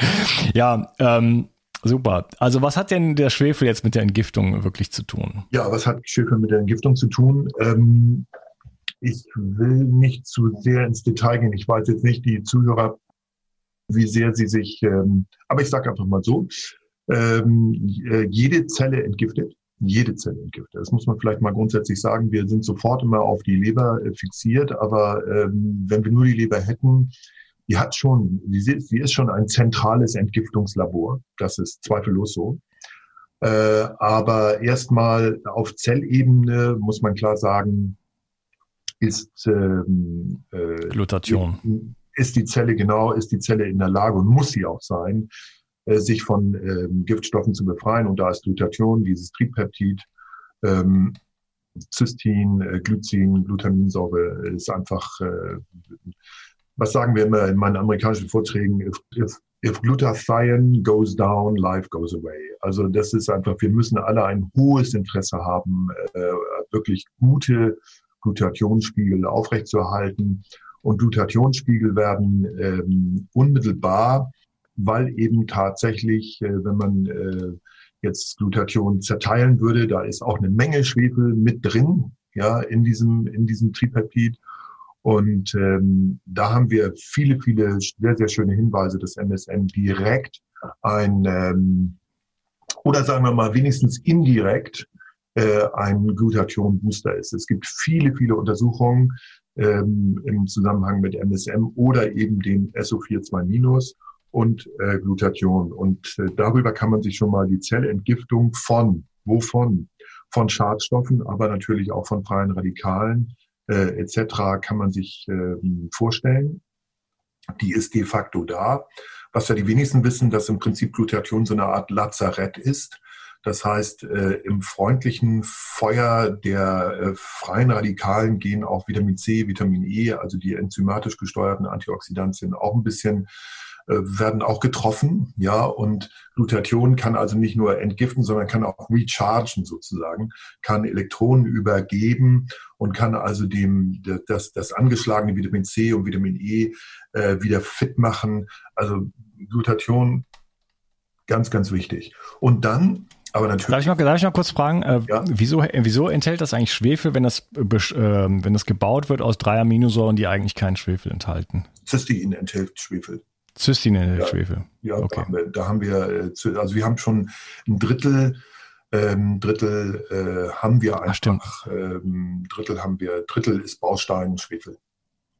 Ja, ähm, Super. Also was hat denn der Schwefel jetzt mit der Entgiftung wirklich zu tun? Ja, was hat Schwefel mit der Entgiftung zu tun? Ähm, ich will nicht zu sehr ins Detail gehen. Ich weiß jetzt nicht, die Zuhörer, wie sehr sie sich, ähm, aber ich sage einfach mal so, ähm, äh, jede Zelle entgiftet. Jede Zelle entgiftet. Das muss man vielleicht mal grundsätzlich sagen. Wir sind sofort immer auf die Leber äh, fixiert, aber ähm, wenn wir nur die Leber hätten, die hat schon, die, sie ist schon ein zentrales Entgiftungslabor. Das ist zweifellos so. Äh, aber erstmal auf Zellebene muss man klar sagen, ist ähm, äh, Glutation. Ist die Zelle genau, ist die Zelle in der Lage und muss sie auch sein, äh, sich von ähm, Giftstoffen zu befreien. Und da ist Glutation, dieses Tripeptid, ähm, Cystin, äh, Glycin, Glutaminsäure ist einfach, äh, was sagen wir immer in meinen amerikanischen Vorträgen, if, if, if Glutathione goes down, life goes away. Also das ist einfach, wir müssen alle ein hohes Interesse haben, äh, wirklich gute Glutationsspiegel aufrechtzuerhalten. Und Glutationsspiegel werden ähm, unmittelbar, weil eben tatsächlich, äh, wenn man äh, jetzt Glutation zerteilen würde, da ist auch eine Menge Schwefel mit drin, ja, in diesem, in diesem Tripeptid. Und ähm, da haben wir viele, viele sehr, sehr schöne Hinweise, dass MSM direkt ein, ähm, oder sagen wir mal wenigstens indirekt äh, ein Glutathion-Booster ist. Es gibt viele, viele Untersuchungen ähm, im Zusammenhang mit MSM oder eben dem SO42- und äh, Glutathion. Und äh, darüber kann man sich schon mal die Zellentgiftung von, wovon? Von Schadstoffen, aber natürlich auch von freien Radikalen äh, etc. kann man sich äh, vorstellen. Die ist de facto da. Was ja die wenigsten wissen, dass im Prinzip Glutathion so eine Art Lazarett ist. Das heißt, äh, im freundlichen Feuer der äh, freien Radikalen gehen auch Vitamin C, Vitamin E, also die enzymatisch gesteuerten Antioxidantien, auch ein bisschen äh, werden auch getroffen, ja, und Glutathion kann also nicht nur entgiften, sondern kann auch rechargen sozusagen, kann Elektronen übergeben und kann also dem das, das angeschlagene Vitamin C und Vitamin E äh, wieder fit machen. Also Glutathion ganz, ganz wichtig. Und dann aber natürlich. Darf ich mal, darf ich mal kurz fragen, äh, ja? wieso, wieso enthält das eigentlich Schwefel, wenn das, äh, wenn das gebaut wird aus drei Aminosäuren, die eigentlich keinen Schwefel enthalten? Cystein enthält Schwefel. Cystein enthält ja, Schwefel. Ja, okay. da, haben wir, da haben wir, äh, also wir haben schon ein Drittel, ähm, Drittel äh, haben wir einfach, Ach, ähm, Drittel haben wir, Drittel ist Baustein Schwefel.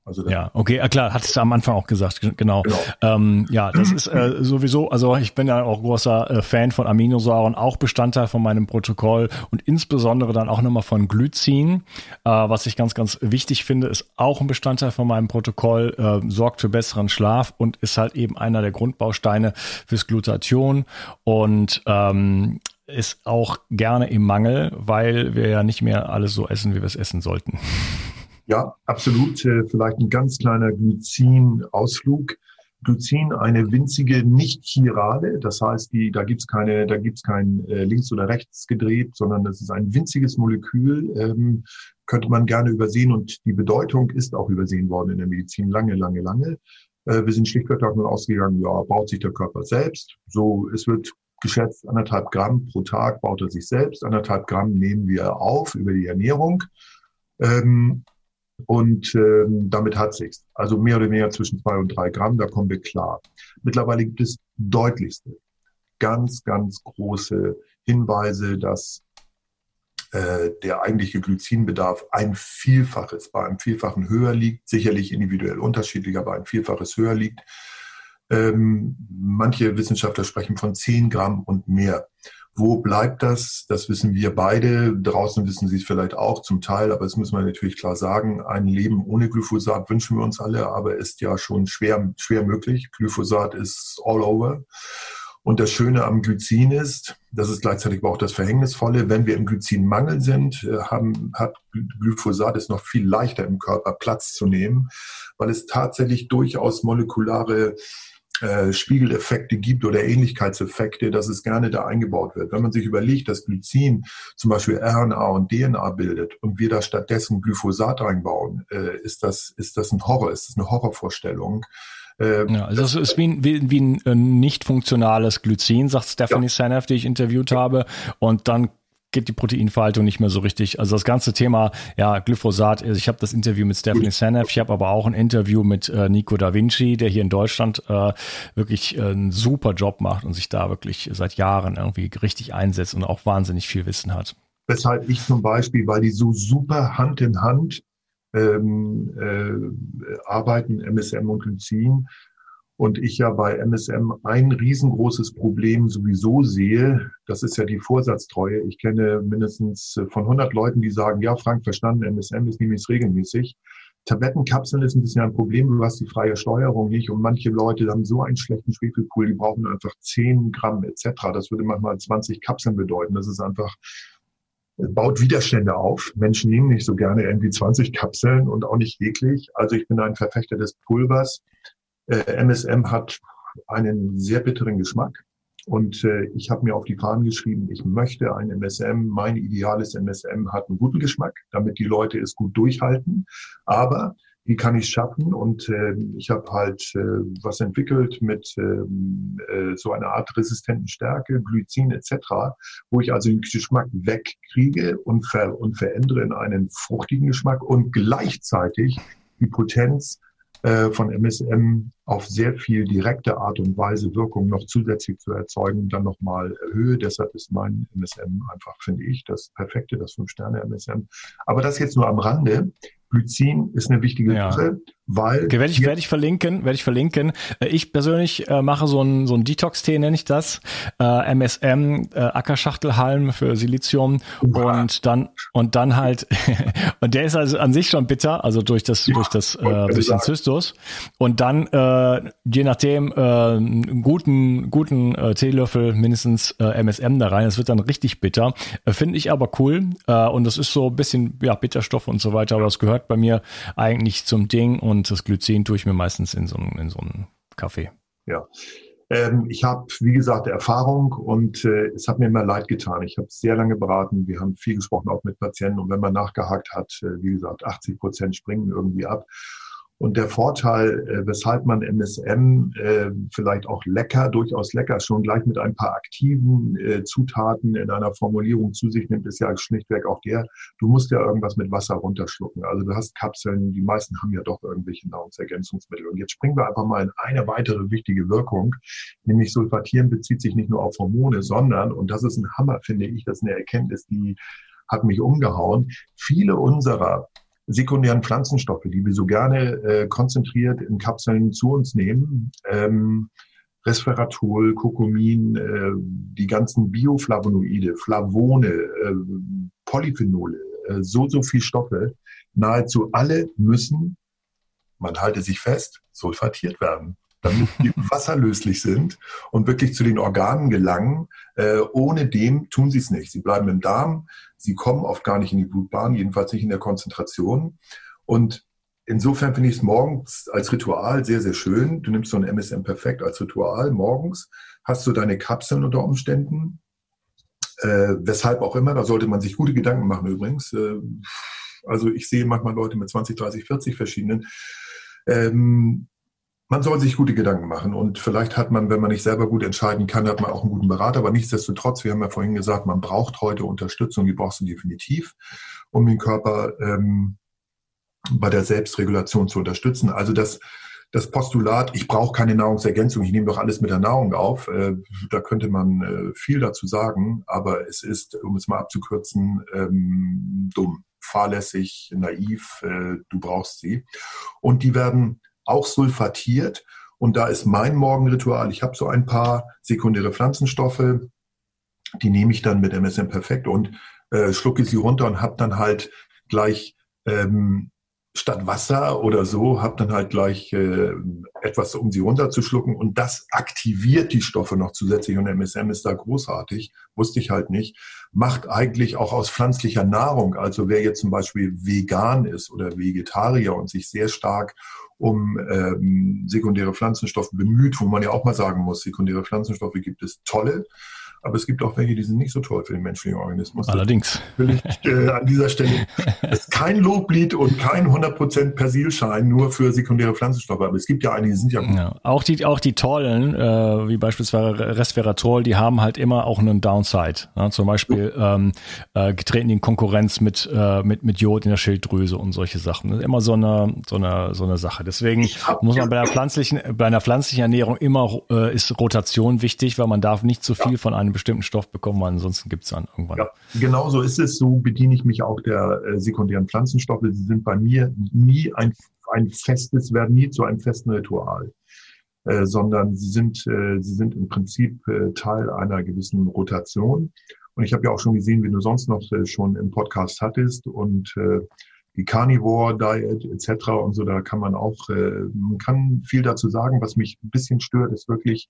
Also ja, okay, klar, hattest du am Anfang auch gesagt, genau. genau. Ähm, ja, das ist äh, sowieso, also ich bin ja auch großer äh, Fan von Aminosäuren, auch Bestandteil von meinem Protokoll und insbesondere dann auch nochmal von Glycin, äh, was ich ganz, ganz wichtig finde, ist auch ein Bestandteil von meinem Protokoll, äh, sorgt für besseren Schlaf und ist halt eben einer der Grundbausteine fürs Glutathion und ähm, ist auch gerne im Mangel, weil wir ja nicht mehr alles so essen, wie wir es essen sollten. Ja, absolut. Äh, vielleicht ein ganz kleiner Glycin-Ausflug. Glycin eine winzige nicht-chirale, das heißt, die, da gibt's keine, da gibt's kein äh, links oder rechts gedreht, sondern das ist ein winziges Molekül, ähm, könnte man gerne übersehen und die Bedeutung ist auch übersehen worden in der Medizin lange, lange, lange. Äh, wir sind schlichtweg davon ausgegangen, ja, baut sich der Körper selbst. So, es wird geschätzt anderthalb Gramm pro Tag baut er sich selbst, anderthalb Gramm nehmen wir auf über die Ernährung. Ähm, und ähm, damit hat sich's. Also mehr oder weniger zwischen zwei und drei Gramm, da kommen wir klar. Mittlerweile gibt es deutlichste, ganz, ganz große Hinweise, dass äh, der eigentliche Glycinbedarf ein Vielfaches, bei einem Vielfachen höher liegt, sicherlich individuell unterschiedlich, aber ein Vielfaches höher liegt. Ähm, manche Wissenschaftler sprechen von zehn Gramm und mehr. Wo bleibt das? Das wissen wir beide. Draußen wissen Sie es vielleicht auch zum Teil, aber das müssen wir natürlich klar sagen. Ein Leben ohne Glyphosat wünschen wir uns alle, aber ist ja schon schwer, schwer möglich. Glyphosat ist all over. Und das Schöne am Glycin ist, das ist gleichzeitig aber auch das Verhängnisvolle, wenn wir im Glycinmangel sind, äh, haben, hat Glyphosat es noch viel leichter im Körper Platz zu nehmen, weil es tatsächlich durchaus molekulare äh, Spiegeleffekte gibt oder Ähnlichkeitseffekte, dass es gerne da eingebaut wird. Wenn man sich überlegt, dass Glycin zum Beispiel RNA und DNA bildet und wir da stattdessen Glyphosat reinbauen, äh, ist, das, ist das ein Horror, ist das eine Horrorvorstellung. Ähm, ja, also es ist wie ein, wie, wie ein äh, nicht funktionales Glycin, sagt Stephanie ja. Seneff, die ich interviewt habe. Und dann geht die Proteinverhaltung nicht mehr so richtig. Also das ganze Thema, ja, Glyphosat, also ich habe das Interview mit Stephanie Seneff, ich habe aber auch ein Interview mit äh, Nico Da Vinci, der hier in Deutschland äh, wirklich äh, einen super Job macht und sich da wirklich seit Jahren irgendwie richtig einsetzt und auch wahnsinnig viel Wissen hat. Weshalb ich zum Beispiel, weil die so super Hand in Hand ähm, äh, arbeiten, MSM und Glycin. Und ich ja bei MSM ein riesengroßes Problem sowieso sehe, das ist ja die Vorsatztreue. Ich kenne mindestens von 100 Leuten, die sagen, ja, Frank, verstanden, MSM ist nämlich regelmäßig. Tablettenkapseln ist ein bisschen ein Problem, du hast die freie Steuerung nicht und manche Leute haben so einen schlechten Schwefelpool, die brauchen einfach 10 Gramm etc. Das würde manchmal 20 Kapseln bedeuten. Das ist einfach baut Widerstände auf. Menschen nehmen nicht so gerne irgendwie 20 Kapseln und auch nicht eklig. Also ich bin ein Verfechter des Pulvers. Äh, MSM hat einen sehr bitteren Geschmack. Und äh, ich habe mir auf die Fahnen geschrieben, ich möchte ein MSM, mein ideales MSM hat einen guten Geschmack, damit die Leute es gut durchhalten. Aber wie kann ich schaffen? Und äh, ich habe halt äh, was entwickelt mit ähm, äh, so einer Art resistenten Stärke, Glycin etc., wo ich also den Geschmack wegkriege und, ver und verändere in einen fruchtigen Geschmack und gleichzeitig die Potenz äh, von MSM auf sehr viel direkte Art und Weise Wirkung noch zusätzlich zu erzeugen, dann nochmal erhöhe. Deshalb ist mein MSM einfach, finde ich, das perfekte, das Fünf-Sterne-MSM. Aber das jetzt nur am Rande. Glycin ist eine wichtige ja. Sache, weil. Okay, werde ich, werde ich verlinken, werde ich verlinken. Äh, ich persönlich äh, mache so ein, so ein Detox-Tee, nenne ich das. Äh, MSM, äh, Ackerschachtelhalm für Silizium Uah. und dann, und dann halt, und der ist also an sich schon bitter, also durch das, ja, durch das, äh, durch den Zystus. Und dann, äh, je nachdem, äh, einen guten, guten äh, Teelöffel mindestens äh, MSM da rein. Es wird dann richtig bitter. Äh, Finde ich aber cool. Äh, und das ist so ein bisschen, ja, Bitterstoff und so weiter, aber das gehört bei mir eigentlich zum Ding und das Glycin tue ich mir meistens in so, in so einen Kaffee. Ja. Ähm, ich habe, wie gesagt, Erfahrung und äh, es hat mir immer leid getan. Ich habe sehr lange beraten. Wir haben viel gesprochen, auch mit Patienten. Und wenn man nachgehakt hat, äh, wie gesagt, 80 Prozent springen irgendwie ab. Und der Vorteil, äh, weshalb man MSM äh, vielleicht auch lecker, durchaus lecker, schon gleich mit ein paar aktiven äh, Zutaten in einer Formulierung zu sich nimmt, ist ja schlichtweg auch der, du musst ja irgendwas mit Wasser runterschlucken. Also du hast Kapseln, die meisten haben ja doch irgendwelche Nahrungsergänzungsmittel. Und jetzt springen wir einfach mal in eine weitere wichtige Wirkung, nämlich Sulfatieren bezieht sich nicht nur auf Hormone, sondern, und das ist ein Hammer, finde ich, das ist eine Erkenntnis, die hat mich umgehauen. Viele unserer sekundären Pflanzenstoffe, die wir so gerne äh, konzentriert in Kapseln zu uns nehmen. Ähm, Resveratrol, Kokumin, äh, die ganzen Bioflavonoide, Flavone, äh, Polyphenole, äh, so, so viel Stoffe, nahezu alle müssen, man halte sich fest, sulfatiert werden damit die wasserlöslich sind und wirklich zu den Organen gelangen. Äh, ohne dem tun sie es nicht. Sie bleiben im Darm, sie kommen oft gar nicht in die Blutbahn, jedenfalls nicht in der Konzentration. Und insofern finde ich es morgens als Ritual sehr, sehr schön. Du nimmst so ein MSM Perfekt als Ritual morgens, hast du deine Kapseln unter Umständen. Äh, weshalb auch immer, da sollte man sich gute Gedanken machen übrigens. Äh, also ich sehe manchmal Leute mit 20, 30, 40 verschiedenen. Ähm, man soll sich gute Gedanken machen und vielleicht hat man, wenn man nicht selber gut entscheiden kann, hat man auch einen guten Berater. Aber nichtsdestotrotz, wir haben ja vorhin gesagt, man braucht heute Unterstützung, die brauchst du definitiv, um den Körper ähm, bei der Selbstregulation zu unterstützen. Also das, das Postulat, ich brauche keine Nahrungsergänzung, ich nehme doch alles mit der Nahrung auf, äh, da könnte man äh, viel dazu sagen, aber es ist, um es mal abzukürzen, ähm, dumm, fahrlässig, naiv, äh, du brauchst sie. Und die werden auch sulfatiert. Und da ist mein Morgenritual. Ich habe so ein paar sekundäre Pflanzenstoffe, die nehme ich dann mit MSM perfekt und äh, schlucke sie runter und habe dann halt gleich ähm, statt Wasser oder so, habe dann halt gleich äh, etwas, um sie runterzuschlucken und das aktiviert die Stoffe noch zusätzlich und MSM ist da großartig, wusste ich halt nicht, macht eigentlich auch aus pflanzlicher Nahrung, also wer jetzt zum Beispiel vegan ist oder Vegetarier und sich sehr stark um ähm, sekundäre Pflanzenstoffe bemüht, wo man ja auch mal sagen muss, sekundäre Pflanzenstoffe gibt es tolle, aber es gibt auch welche, die sind nicht so toll für den menschlichen Organismus. Allerdings. Will ich äh, an dieser Stelle ist kein Loblied und kein 100% Persilschein nur für sekundäre Pflanzenstoffe. Aber es gibt ja einige, die sind ja gut. Ja, auch die, auch die tollen, äh, wie beispielsweise Resveratrol, die haben halt immer auch einen Downside. Ja, zum Beispiel ähm, äh, getreten in Konkurrenz mit, äh, mit, mit Jod in der Schilddrüse und solche Sachen. Das ist immer so eine, so eine, so eine Sache. Deswegen muss man bei der pflanzlichen, bei einer pflanzlichen Ernährung immer äh, ist Rotation wichtig, weil man darf nicht zu viel ja. von einem einen bestimmten Stoff bekommen, weil ansonsten gibt es dann irgendwann. Ja, genau so ist es. So bediene ich mich auch der äh, sekundären Pflanzenstoffe. Sie sind bei mir nie ein, ein festes, werden nie zu einem festen Ritual. Äh, sondern sie sind, äh, sie sind im Prinzip äh, Teil einer gewissen Rotation. Und ich habe ja auch schon gesehen, wie du sonst noch äh, schon im Podcast hattest und äh, die Carnivore Diet etc. und so, da kann man auch, äh, man kann viel dazu sagen. Was mich ein bisschen stört, ist wirklich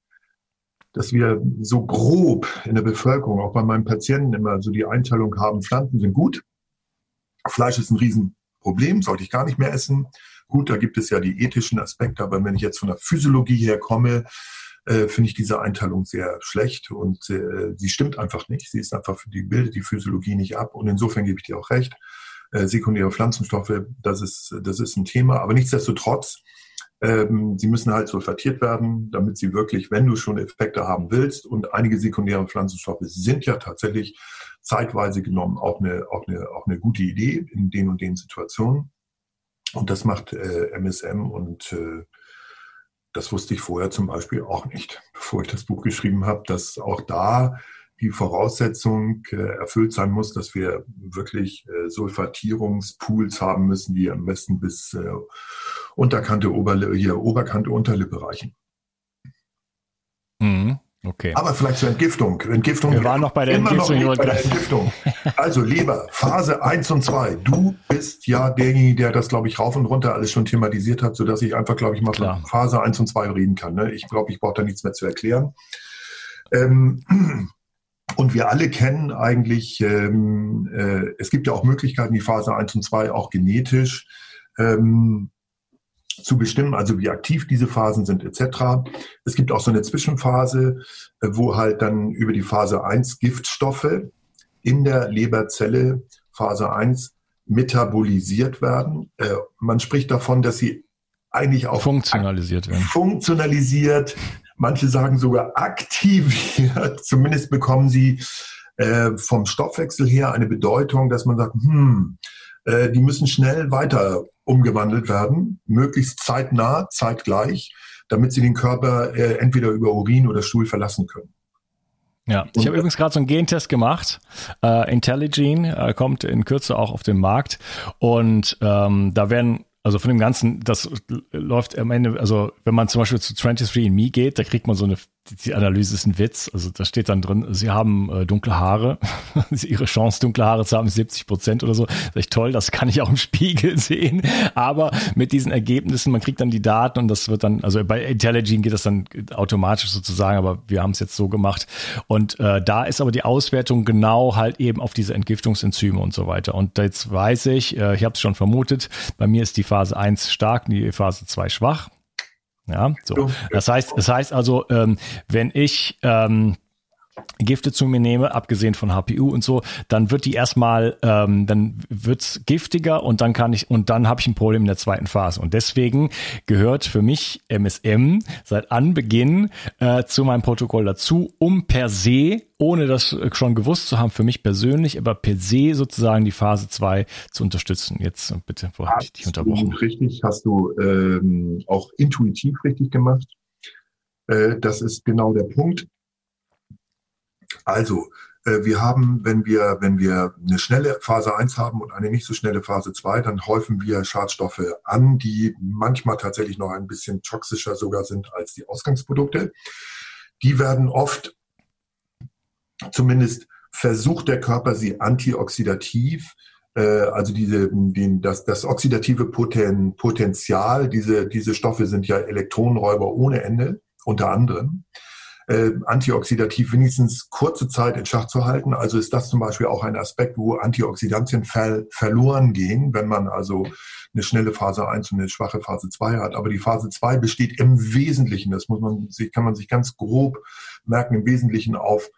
dass wir so grob in der Bevölkerung, auch bei meinen Patienten immer so die Einteilung haben, Pflanzen sind gut, Fleisch ist ein Riesenproblem, sollte ich gar nicht mehr essen. Gut, da gibt es ja die ethischen Aspekte, aber wenn ich jetzt von der Physiologie her komme, äh, finde ich diese Einteilung sehr schlecht und äh, sie stimmt einfach nicht. Sie ist einfach, die bildet die Physiologie nicht ab und insofern gebe ich dir auch recht. Äh, sekundäre Pflanzenstoffe, das ist, das ist ein Thema, aber nichtsdestotrotz ähm, sie müssen halt sulfatiert werden, damit sie wirklich, wenn du schon Effekte haben willst, und einige sekundäre Pflanzenstoffe sind ja tatsächlich zeitweise genommen auch eine, auch eine, auch eine gute Idee in den und den Situationen. Und das macht äh, MSM und äh, das wusste ich vorher zum Beispiel auch nicht, bevor ich das Buch geschrieben habe, dass auch da die Voraussetzung äh, erfüllt sein muss, dass wir wirklich äh, Sulfatierungspools haben müssen, die am besten bis äh, Unterkante, Oberlippe, hier Oberkante, Unterlippe reichen. Mhm. Okay. Aber vielleicht zur Entgiftung. Entgiftung. Wir waren noch bei der Entgiftung. Noch bei der Entgiftung. Also Leber, Phase 1 und 2. Du bist ja derjenige, der das, glaube ich, rauf und runter alles schon thematisiert hat, sodass ich einfach, glaube ich, mal von Phase 1 und 2 reden kann. Ne? Ich glaube, ich brauche da nichts mehr zu erklären. Ähm, und wir alle kennen eigentlich, ähm, äh, es gibt ja auch Möglichkeiten, die Phase 1 und 2 auch genetisch ähm, zu bestimmen, also wie aktiv diese Phasen sind etc. Es gibt auch so eine Zwischenphase, äh, wo halt dann über die Phase 1 Giftstoffe in der Leberzelle Phase 1 metabolisiert werden. Äh, man spricht davon, dass sie eigentlich auch funktionalisiert werden. Funktionalisiert, manche sagen sogar aktiviert. Zumindest bekommen sie äh, vom Stoffwechsel her eine Bedeutung, dass man sagt, hm, die müssen schnell weiter umgewandelt werden, möglichst zeitnah, zeitgleich, damit sie den Körper äh, entweder über Urin oder Stuhl verlassen können. Ja, ich habe übrigens gerade so einen Gentest gemacht. Äh, Intelligene äh, kommt in Kürze auch auf den Markt und ähm, da werden also von dem Ganzen, das läuft am Ende, also wenn man zum Beispiel zu 23andMe geht, da kriegt man so eine die Analyse ist ein Witz. Also da steht dann drin, sie haben äh, dunkle Haare. Ihre Chance, dunkle Haare zu haben, ist 70 Prozent oder so. Das ist echt toll, das kann ich auch im Spiegel sehen. Aber mit diesen Ergebnissen, man kriegt dann die Daten und das wird dann, also bei Intelligent geht das dann automatisch sozusagen, aber wir haben es jetzt so gemacht. Und äh, da ist aber die Auswertung genau halt eben auf diese Entgiftungsenzyme und so weiter. Und jetzt weiß ich, äh, ich habe es schon vermutet, bei mir ist die Phase 1 stark, die Phase 2 schwach. Ja, so. Das heißt, das heißt also, ähm, wenn ich ähm, Gifte zu mir nehme, abgesehen von HPU und so, dann wird die erstmal, ähm, dann wird's giftiger und dann kann ich, und dann habe ich ein Problem in der zweiten Phase. Und deswegen gehört für mich MSM seit Anbeginn äh, zu meinem Protokoll dazu, um per se, ohne das schon gewusst zu haben, für mich persönlich, aber per se sozusagen die Phase 2 zu unterstützen. Jetzt bitte, vorher habe ich dich unterbrochen. Richtig, hast du ähm, auch intuitiv richtig gemacht. Äh, das ist genau der Punkt also, äh, wir haben, wenn wir, wenn wir eine schnelle Phase 1 haben und eine nicht so schnelle Phase 2, dann häufen wir Schadstoffe an, die manchmal tatsächlich noch ein bisschen toxischer sogar sind als die Ausgangsprodukte. Die werden oft, zumindest versucht der Körper sie antioxidativ äh, also diese, den, das, das oxidative Poten, Potenzial, diese, diese Stoffe sind ja Elektronenräuber ohne Ende, unter anderem. Äh, antioxidativ wenigstens kurze Zeit in Schach zu halten. Also ist das zum Beispiel auch ein Aspekt, wo Antioxidantien ver verloren gehen, wenn man also eine schnelle Phase 1 und eine schwache Phase 2 hat. Aber die Phase 2 besteht im Wesentlichen, das muss man sich, kann man sich ganz grob merken, im Wesentlichen auf,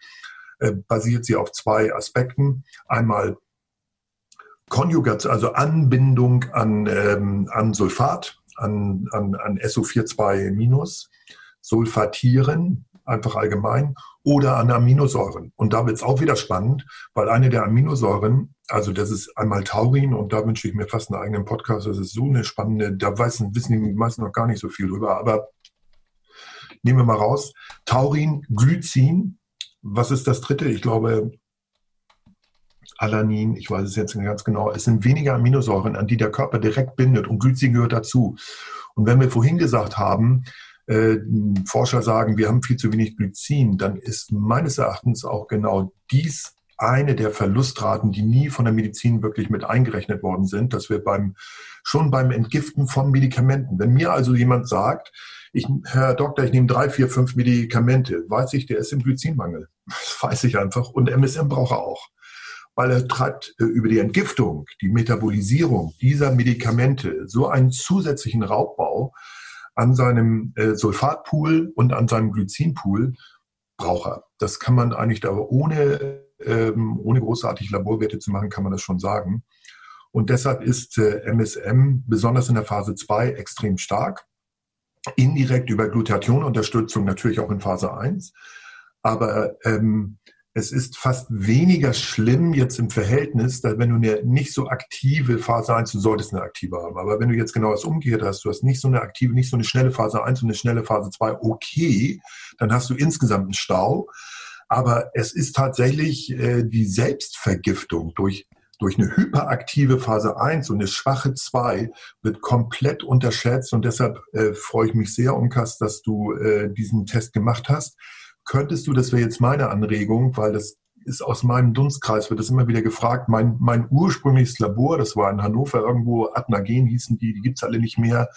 äh, basiert sie auf zwei Aspekten. Einmal Konjugation, also Anbindung an, ähm, an Sulfat, an, an, an SO42-, Sulfatieren, einfach allgemein, oder an Aminosäuren. Und da wird es auch wieder spannend, weil eine der Aminosäuren, also das ist einmal Taurin, und da wünsche ich mir fast einen eigenen Podcast, das ist so eine spannende, da wissen, wissen die meisten noch gar nicht so viel drüber, aber nehmen wir mal raus, Taurin, Glycin, was ist das dritte? Ich glaube, Alanin, ich weiß es jetzt nicht ganz genau, es sind weniger Aminosäuren, an die der Körper direkt bindet und Glycin gehört dazu. Und wenn wir vorhin gesagt haben, äh, Forscher sagen, wir haben viel zu wenig Glycin, dann ist meines Erachtens auch genau dies eine der Verlustraten, die nie von der Medizin wirklich mit eingerechnet worden sind, dass wir beim, schon beim Entgiften von Medikamenten, wenn mir also jemand sagt, ich, Herr Doktor, ich nehme drei, vier, fünf Medikamente, weiß ich, der ist im Glycinmangel. Das weiß ich einfach. Und MSM braucht er auch weil er treibt äh, über die Entgiftung, die Metabolisierung dieser Medikamente so einen zusätzlichen Raubbau an seinem äh, Sulfatpool und an seinem Glycinpool braucht er. Das kann man eigentlich da ohne, ähm, ohne großartig Laborwerte zu machen, kann man das schon sagen. Und deshalb ist äh, MSM besonders in der Phase 2 extrem stark. Indirekt über Glutathionunterstützung natürlich auch in Phase 1. Aber ähm, es ist fast weniger schlimm jetzt im Verhältnis, dass wenn du eine nicht so aktive Phase 1, du solltest eine aktive haben, aber wenn du jetzt genau das umgekehrt hast, du hast nicht so eine aktive, nicht so eine schnelle Phase 1 und eine schnelle Phase 2, okay, dann hast du insgesamt einen Stau. Aber es ist tatsächlich äh, die Selbstvergiftung durch durch eine hyperaktive Phase 1 und eine schwache 2 wird komplett unterschätzt. Und deshalb äh, freue ich mich sehr, Umkast, dass du äh, diesen Test gemacht hast könntest du, das wäre jetzt meine Anregung, weil das ist aus meinem Dunstkreis, wird das immer wieder gefragt. Mein, mein ursprüngliches Labor, das war in Hannover irgendwo, Adnagen hießen die, die gibt's alle nicht mehr.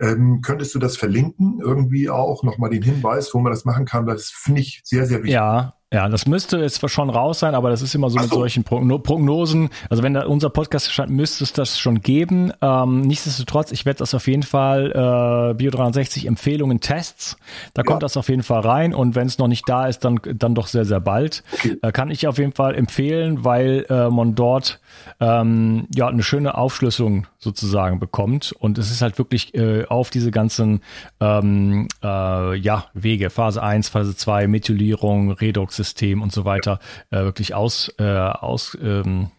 Ähm, könntest du das verlinken? Irgendwie auch nochmal den Hinweis, wo man das machen kann? Das finde ich sehr, sehr wichtig. Ja, ja, das müsste jetzt schon raus sein, aber das ist immer so, so. mit solchen Prognosen. Also wenn da unser Podcast stand, müsste es das schon geben. Ähm, nichtsdestotrotz, ich werde das auf jeden Fall äh, Bio 63 Empfehlungen, Tests. Da ja. kommt das auf jeden Fall rein und wenn es noch nicht da ist, dann dann doch sehr sehr bald. Okay. Äh, kann ich auf jeden Fall empfehlen, weil äh, man dort ähm, ja eine schöne Aufschlüsselung sozusagen bekommt und es ist halt wirklich äh, auf diese ganzen ähm, äh, ja Wege Phase 1, Phase 2, Methylierung, Redox System und so weiter äh, wirklich aus, äh, aus ähm,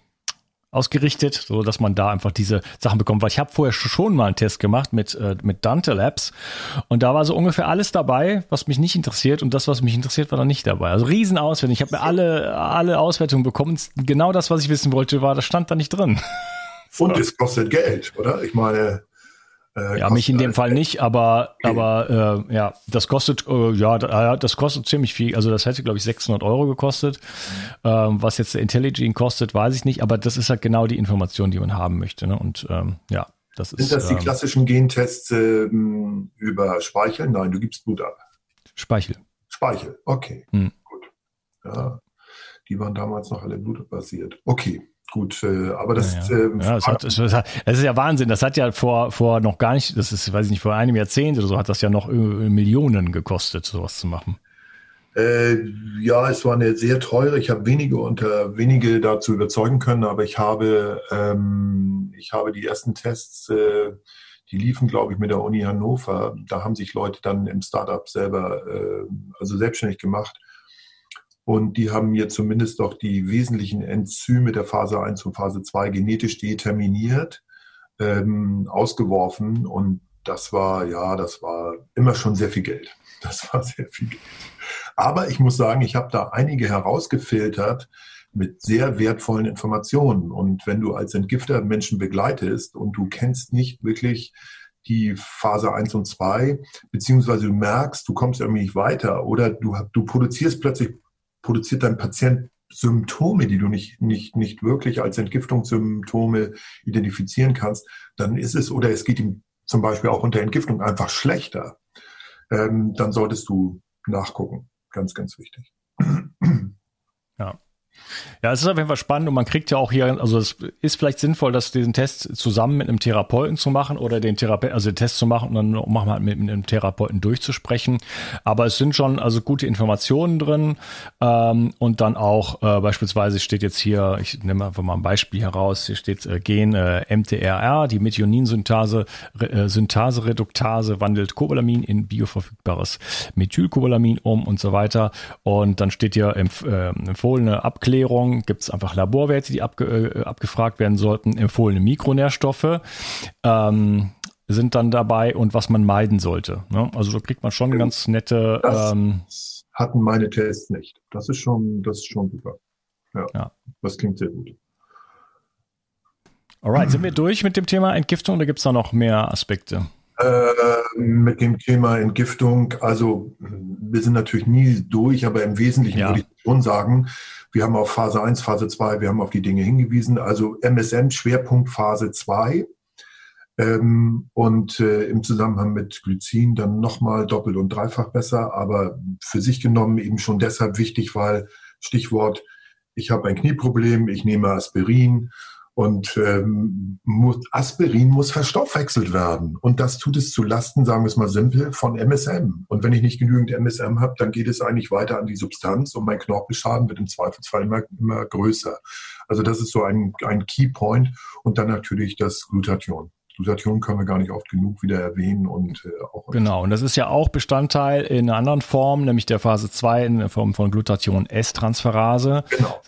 ausgerichtet, so dass man da einfach diese Sachen bekommt. Weil ich habe vorher schon mal einen Test gemacht mit äh, mit Dante Labs und da war so ungefähr alles dabei, was mich nicht interessiert und das, was mich interessiert, war dann nicht dabei. Also Riesenauswertung. Ich habe mir alle alle Auswertungen bekommen. Genau das, was ich wissen wollte, war, das stand da nicht drin. Und es kostet Geld, oder? Ich meine, äh, ja, mich in dem Fall nicht, aber aber äh, ja, das kostet äh, ja, das kostet ziemlich viel. Also das hätte glaube ich 600 Euro gekostet. Ähm, was jetzt der Intelligent kostet, weiß ich nicht, aber das ist halt genau die Information, die man haben möchte. Ne? Und ähm, ja, das ist. Sind das die ähm, klassischen Gentests ähm, über Speichel? Nein, du gibst Blut ab. Speichel. Speichel, okay, hm. gut. Ja, die waren damals noch alle blutbasiert. Okay. Gut, äh, aber das, ja, ja. Äh, ja das, hat, das, hat, das, ist ja Wahnsinn. Das hat ja vor, vor noch gar nicht, das ist, weiß ich nicht, vor einem Jahrzehnt oder so, hat das ja noch Millionen gekostet, sowas zu machen. Äh, ja, es war eine sehr teure. Ich habe wenige unter wenige dazu überzeugen können, aber ich habe, ähm, ich habe die ersten Tests, äh, die liefen, glaube ich, mit der Uni Hannover. Da haben sich Leute dann im Startup selber, äh, also selbstständig gemacht und die haben mir zumindest doch die wesentlichen Enzyme der Phase 1 und Phase 2 genetisch determiniert, ähm, ausgeworfen. Und das war, ja, das war immer schon sehr viel Geld. Das war sehr viel Geld. Aber ich muss sagen, ich habe da einige herausgefiltert mit sehr wertvollen Informationen. Und wenn du als Entgifter Menschen begleitest und du kennst nicht wirklich die Phase 1 und 2, beziehungsweise du merkst, du kommst irgendwie nicht weiter oder du, du produzierst plötzlich produziert dein Patient Symptome, die du nicht, nicht, nicht wirklich als Entgiftungssymptome identifizieren kannst, dann ist es, oder es geht ihm zum Beispiel auch unter Entgiftung einfach schlechter, ähm, dann solltest du nachgucken. Ganz, ganz wichtig. Ja. Ja, es ist auf jeden Fall spannend und man kriegt ja auch hier, also es ist vielleicht sinnvoll, dass diesen Test zusammen mit einem Therapeuten zu machen oder den Therapeuten, also den Test zu machen und dann machen wir halt mit einem Therapeuten durchzusprechen. Aber es sind schon also gute Informationen drin ähm, und dann auch äh, beispielsweise steht jetzt hier, ich nehme einfach mal ein Beispiel heraus, hier steht äh, Gen äh, MTRR, die Methionine-Synthase, äh, Synthase-Reduktase wandelt Cobalamin in bioverfügbares Methylcobalamin um und so weiter. Und dann steht hier empf äh, empfohlene Abklärung Ernährung gibt es einfach Laborwerte, die abge, äh, abgefragt werden sollten. Empfohlene Mikronährstoffe ähm, sind dann dabei und was man meiden sollte. Ne? Also da kriegt man schon ganz nette. Das ähm, hatten meine Tests nicht. Das ist schon, das ist schon super. Ja, ja. das klingt sehr gut. Alright, sind wir durch mit dem Thema Entgiftung oder gibt es da noch mehr Aspekte? Äh, mit dem Thema Entgiftung, also wir sind natürlich nie durch, aber im Wesentlichen ja. würde ich schon sagen, wir haben auf Phase 1, Phase 2, wir haben auf die Dinge hingewiesen. Also MSM Schwerpunkt Phase 2 ähm, und äh, im Zusammenhang mit Glycin dann nochmal doppelt und dreifach besser, aber für sich genommen eben schon deshalb wichtig, weil Stichwort, ich habe ein Knieproblem, ich nehme Aspirin und ähm, muss, Aspirin muss verstoffwechselt werden. Und das tut es zu Lasten, sagen wir es mal simpel, von MSM. Und wenn ich nicht genügend MSM habe, dann geht es eigentlich weiter an die Substanz und mein Knorpelschaden wird im Zweifelsfall immer, immer größer. Also das ist so ein, ein Keypoint. Und dann natürlich das Glutathion. Glutathion können wir gar nicht oft genug wieder erwähnen und äh, auch. Genau, und das ist ja auch Bestandteil in einer anderen Form, nämlich der Phase 2 in der Form von Glutathion-S-Transferase. Genau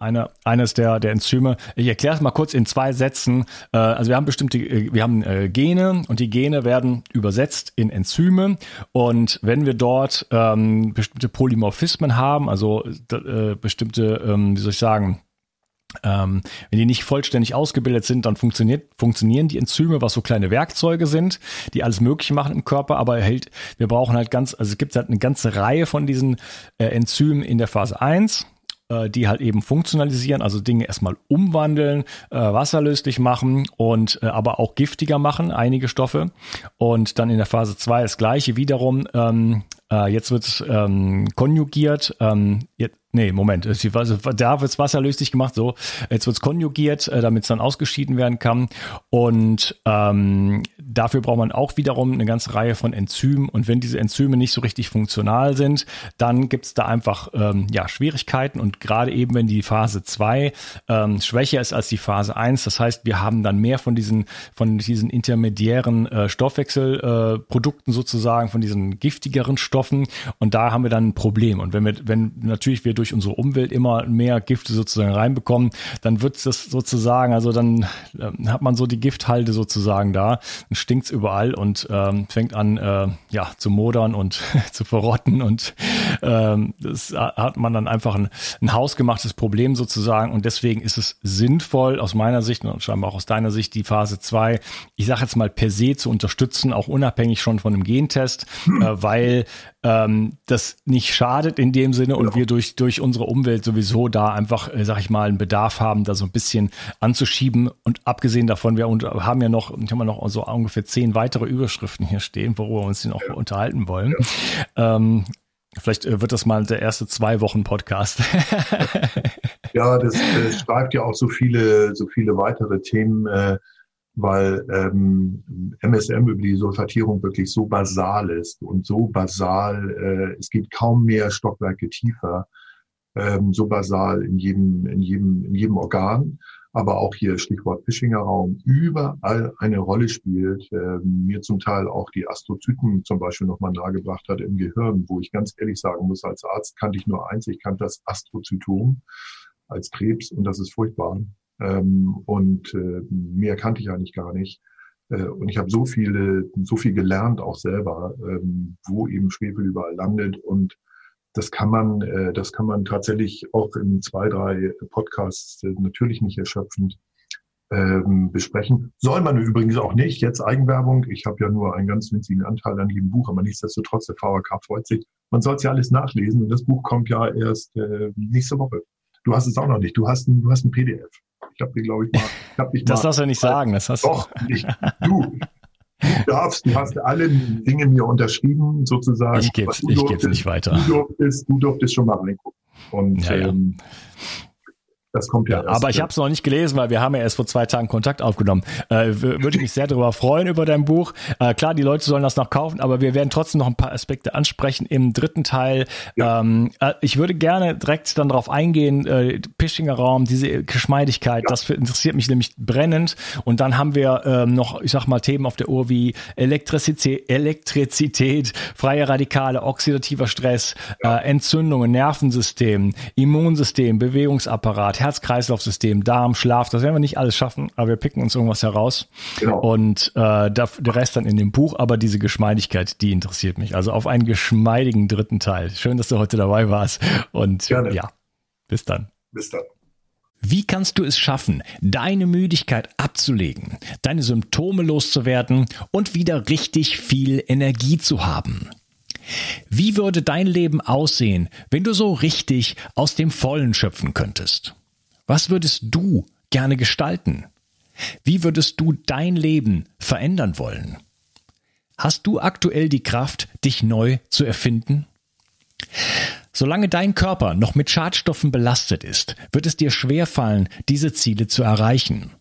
eine, eines der, der Enzyme. Ich erkläre es mal kurz in zwei Sätzen. Äh, also wir haben bestimmte, äh, wir haben äh, Gene und die Gene werden übersetzt in Enzyme. Und wenn wir dort ähm, bestimmte Polymorphismen haben, also äh, bestimmte, ähm, wie soll ich sagen, ähm, wenn die nicht vollständig ausgebildet sind, dann funktioniert, funktionieren die Enzyme, was so kleine Werkzeuge sind, die alles Mögliche machen im Körper, aber hält, wir brauchen halt ganz, also es gibt halt eine ganze Reihe von diesen äh, Enzymen in der Phase 1 äh, die halt eben funktionalisieren, also Dinge erstmal umwandeln, äh, wasserlöslich machen und äh, aber auch giftiger machen, einige Stoffe. Und dann in der Phase 2 das gleiche wiederum. Ähm, äh, jetzt wird es ähm, konjugiert. Ähm, jetzt, Nee, Moment. Da wird es wasserlöslich gemacht. So, jetzt wird es konjugiert, äh, damit es dann ausgeschieden werden kann. Und ähm, dafür braucht man auch wiederum eine ganze Reihe von Enzymen. Und wenn diese Enzyme nicht so richtig funktional sind, dann gibt es da einfach ähm, ja, Schwierigkeiten. Und gerade eben, wenn die Phase 2 ähm, schwächer ist als die Phase 1, das heißt, wir haben dann mehr von diesen, von diesen intermediären äh, Stoffwechselprodukten äh, sozusagen, von diesen giftigeren Stoffen. Und da haben wir dann ein Problem. Und wenn wir, wenn natürlich wir durch unsere Umwelt immer mehr Gifte sozusagen reinbekommen, dann wird das sozusagen, also dann äh, hat man so die Gifthalde sozusagen da, dann stinkt's überall und ähm, fängt an, äh, ja, zu modern und zu verrotten und ähm, das hat man dann einfach ein, ein hausgemachtes Problem sozusagen und deswegen ist es sinnvoll aus meiner Sicht und scheinbar auch aus deiner Sicht die Phase 2, ich sage jetzt mal per se zu unterstützen, auch unabhängig schon von einem Gentest, hm. äh, weil ähm, das nicht schadet in dem Sinne und ja. wir durch, durch unsere Umwelt sowieso da einfach, äh, sag ich mal, einen Bedarf haben, da so ein bisschen anzuschieben. Und abgesehen davon, wir haben ja noch, ich habe noch so ungefähr zehn weitere Überschriften hier stehen, worüber wir uns noch ja. unterhalten wollen. Ja. Ähm, Vielleicht äh, wird das mal der erste zwei Wochen Podcast. ja, das äh, schreibt ja auch so viele, so viele weitere Themen. Äh, weil ähm, MSM über die Sulfatierung wirklich so basal ist und so basal, äh, es geht kaum mehr Stockwerke tiefer, ähm, so basal in jedem, in jedem, in jedem Organ, aber auch hier Stichwort Fischinger Raum, überall eine Rolle spielt, äh, mir zum Teil auch die Astrozyten zum Beispiel nochmal nahegebracht hat im Gehirn, wo ich ganz ehrlich sagen muss, als Arzt kannte ich nur eins, ich kannte das Astrozytom als Krebs und das ist furchtbar. Ähm, und äh, mehr kannte ich eigentlich gar nicht. Äh, und ich habe so viele, so viel gelernt auch selber, ähm, wo eben Schwefel überall landet. Und das kann man, äh, das kann man tatsächlich auch in zwei, drei Podcasts äh, natürlich nicht erschöpfend ähm, besprechen. Soll man übrigens auch nicht. Jetzt Eigenwerbung. Ich habe ja nur einen ganz winzigen Anteil an jedem Buch, aber nichtsdestotrotz, der VHK freut sich. Man soll es ja alles nachlesen und das Buch kommt ja erst äh, nächste Woche Du hast es auch noch nicht. Du hast ein, du hast ein PDF. Ich habe dir, glaube ich, mal. Ich hab das mal, darfst du nicht sagen. Das hast doch, ich, du. Du darfst, du hast alle Dinge mir unterschrieben, sozusagen. Ich gebe es nicht weiter. Du durftest, du durftest schon mal reingucken. Und ja, ja. Ähm, das kommt ja, ja erst. Aber ich habe es noch nicht gelesen, weil wir haben ja erst vor zwei Tagen Kontakt aufgenommen. Äh, Würde ich mich sehr darüber freuen über dein Buch. Äh, klar, die Leute sollen das noch kaufen, aber wir werden trotzdem noch ein paar Aspekte ansprechen im dritten Teil. Ja. Ähm, äh, ich würde gerne direkt dann darauf eingehen, äh, Pischinger Raum, diese Geschmeidigkeit, ja. das interessiert mich nämlich brennend. Und dann haben wir ähm, noch, ich sag mal, Themen auf der Uhr wie Elektrizität, Elektrizität freie Radikale, oxidativer Stress, äh, Entzündungen, Nervensystem, Immunsystem, Bewegungsapparat, Herz-Kreislauf-System, Darm, Schlaf, das werden wir nicht alles schaffen, aber wir picken uns irgendwas heraus. Genau. Und äh, der Rest dann in dem Buch, aber diese Geschmeidigkeit, die interessiert mich. Also auf einen geschmeidigen dritten Teil. Schön, dass du heute dabei warst. Und Gerne. ja, bis dann. Bis dann. Wie kannst du es schaffen, deine Müdigkeit abzulegen, deine Symptome loszuwerden und wieder richtig viel Energie zu haben? Wie würde dein Leben aussehen, wenn du so richtig aus dem Vollen schöpfen könntest? Was würdest du gerne gestalten? Wie würdest du dein Leben verändern wollen? Hast du aktuell die Kraft, dich neu zu erfinden? Solange dein Körper noch mit Schadstoffen belastet ist, wird es dir schwerfallen, diese Ziele zu erreichen.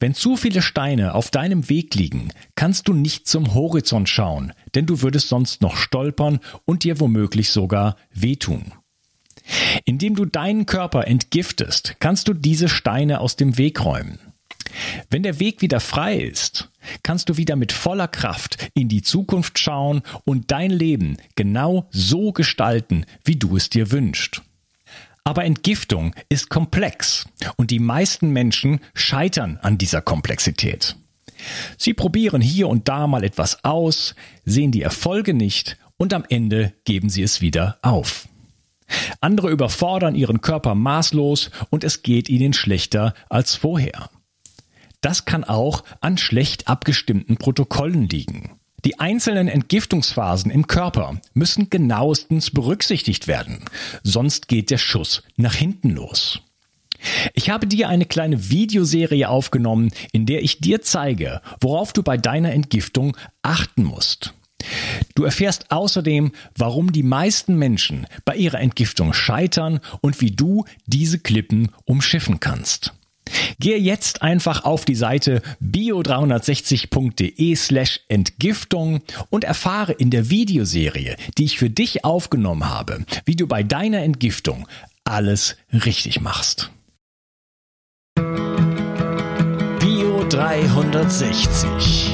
Wenn zu viele Steine auf deinem Weg liegen, kannst du nicht zum Horizont schauen, denn du würdest sonst noch stolpern und dir womöglich sogar wehtun. Indem du deinen Körper entgiftest, kannst du diese Steine aus dem Weg räumen. Wenn der Weg wieder frei ist, kannst du wieder mit voller Kraft in die Zukunft schauen und dein Leben genau so gestalten, wie du es dir wünschst. Aber Entgiftung ist komplex und die meisten Menschen scheitern an dieser Komplexität. Sie probieren hier und da mal etwas aus, sehen die Erfolge nicht und am Ende geben sie es wieder auf. Andere überfordern ihren Körper maßlos und es geht ihnen schlechter als vorher. Das kann auch an schlecht abgestimmten Protokollen liegen. Die einzelnen Entgiftungsphasen im Körper müssen genauestens berücksichtigt werden, sonst geht der Schuss nach hinten los. Ich habe dir eine kleine Videoserie aufgenommen, in der ich dir zeige, worauf du bei deiner Entgiftung achten musst. Du erfährst außerdem, warum die meisten Menschen bei ihrer Entgiftung scheitern und wie du diese Klippen umschiffen kannst. Gehe jetzt einfach auf die Seite bio360.de slash Entgiftung und erfahre in der Videoserie, die ich für dich aufgenommen habe, wie du bei deiner Entgiftung alles richtig machst. Bio 360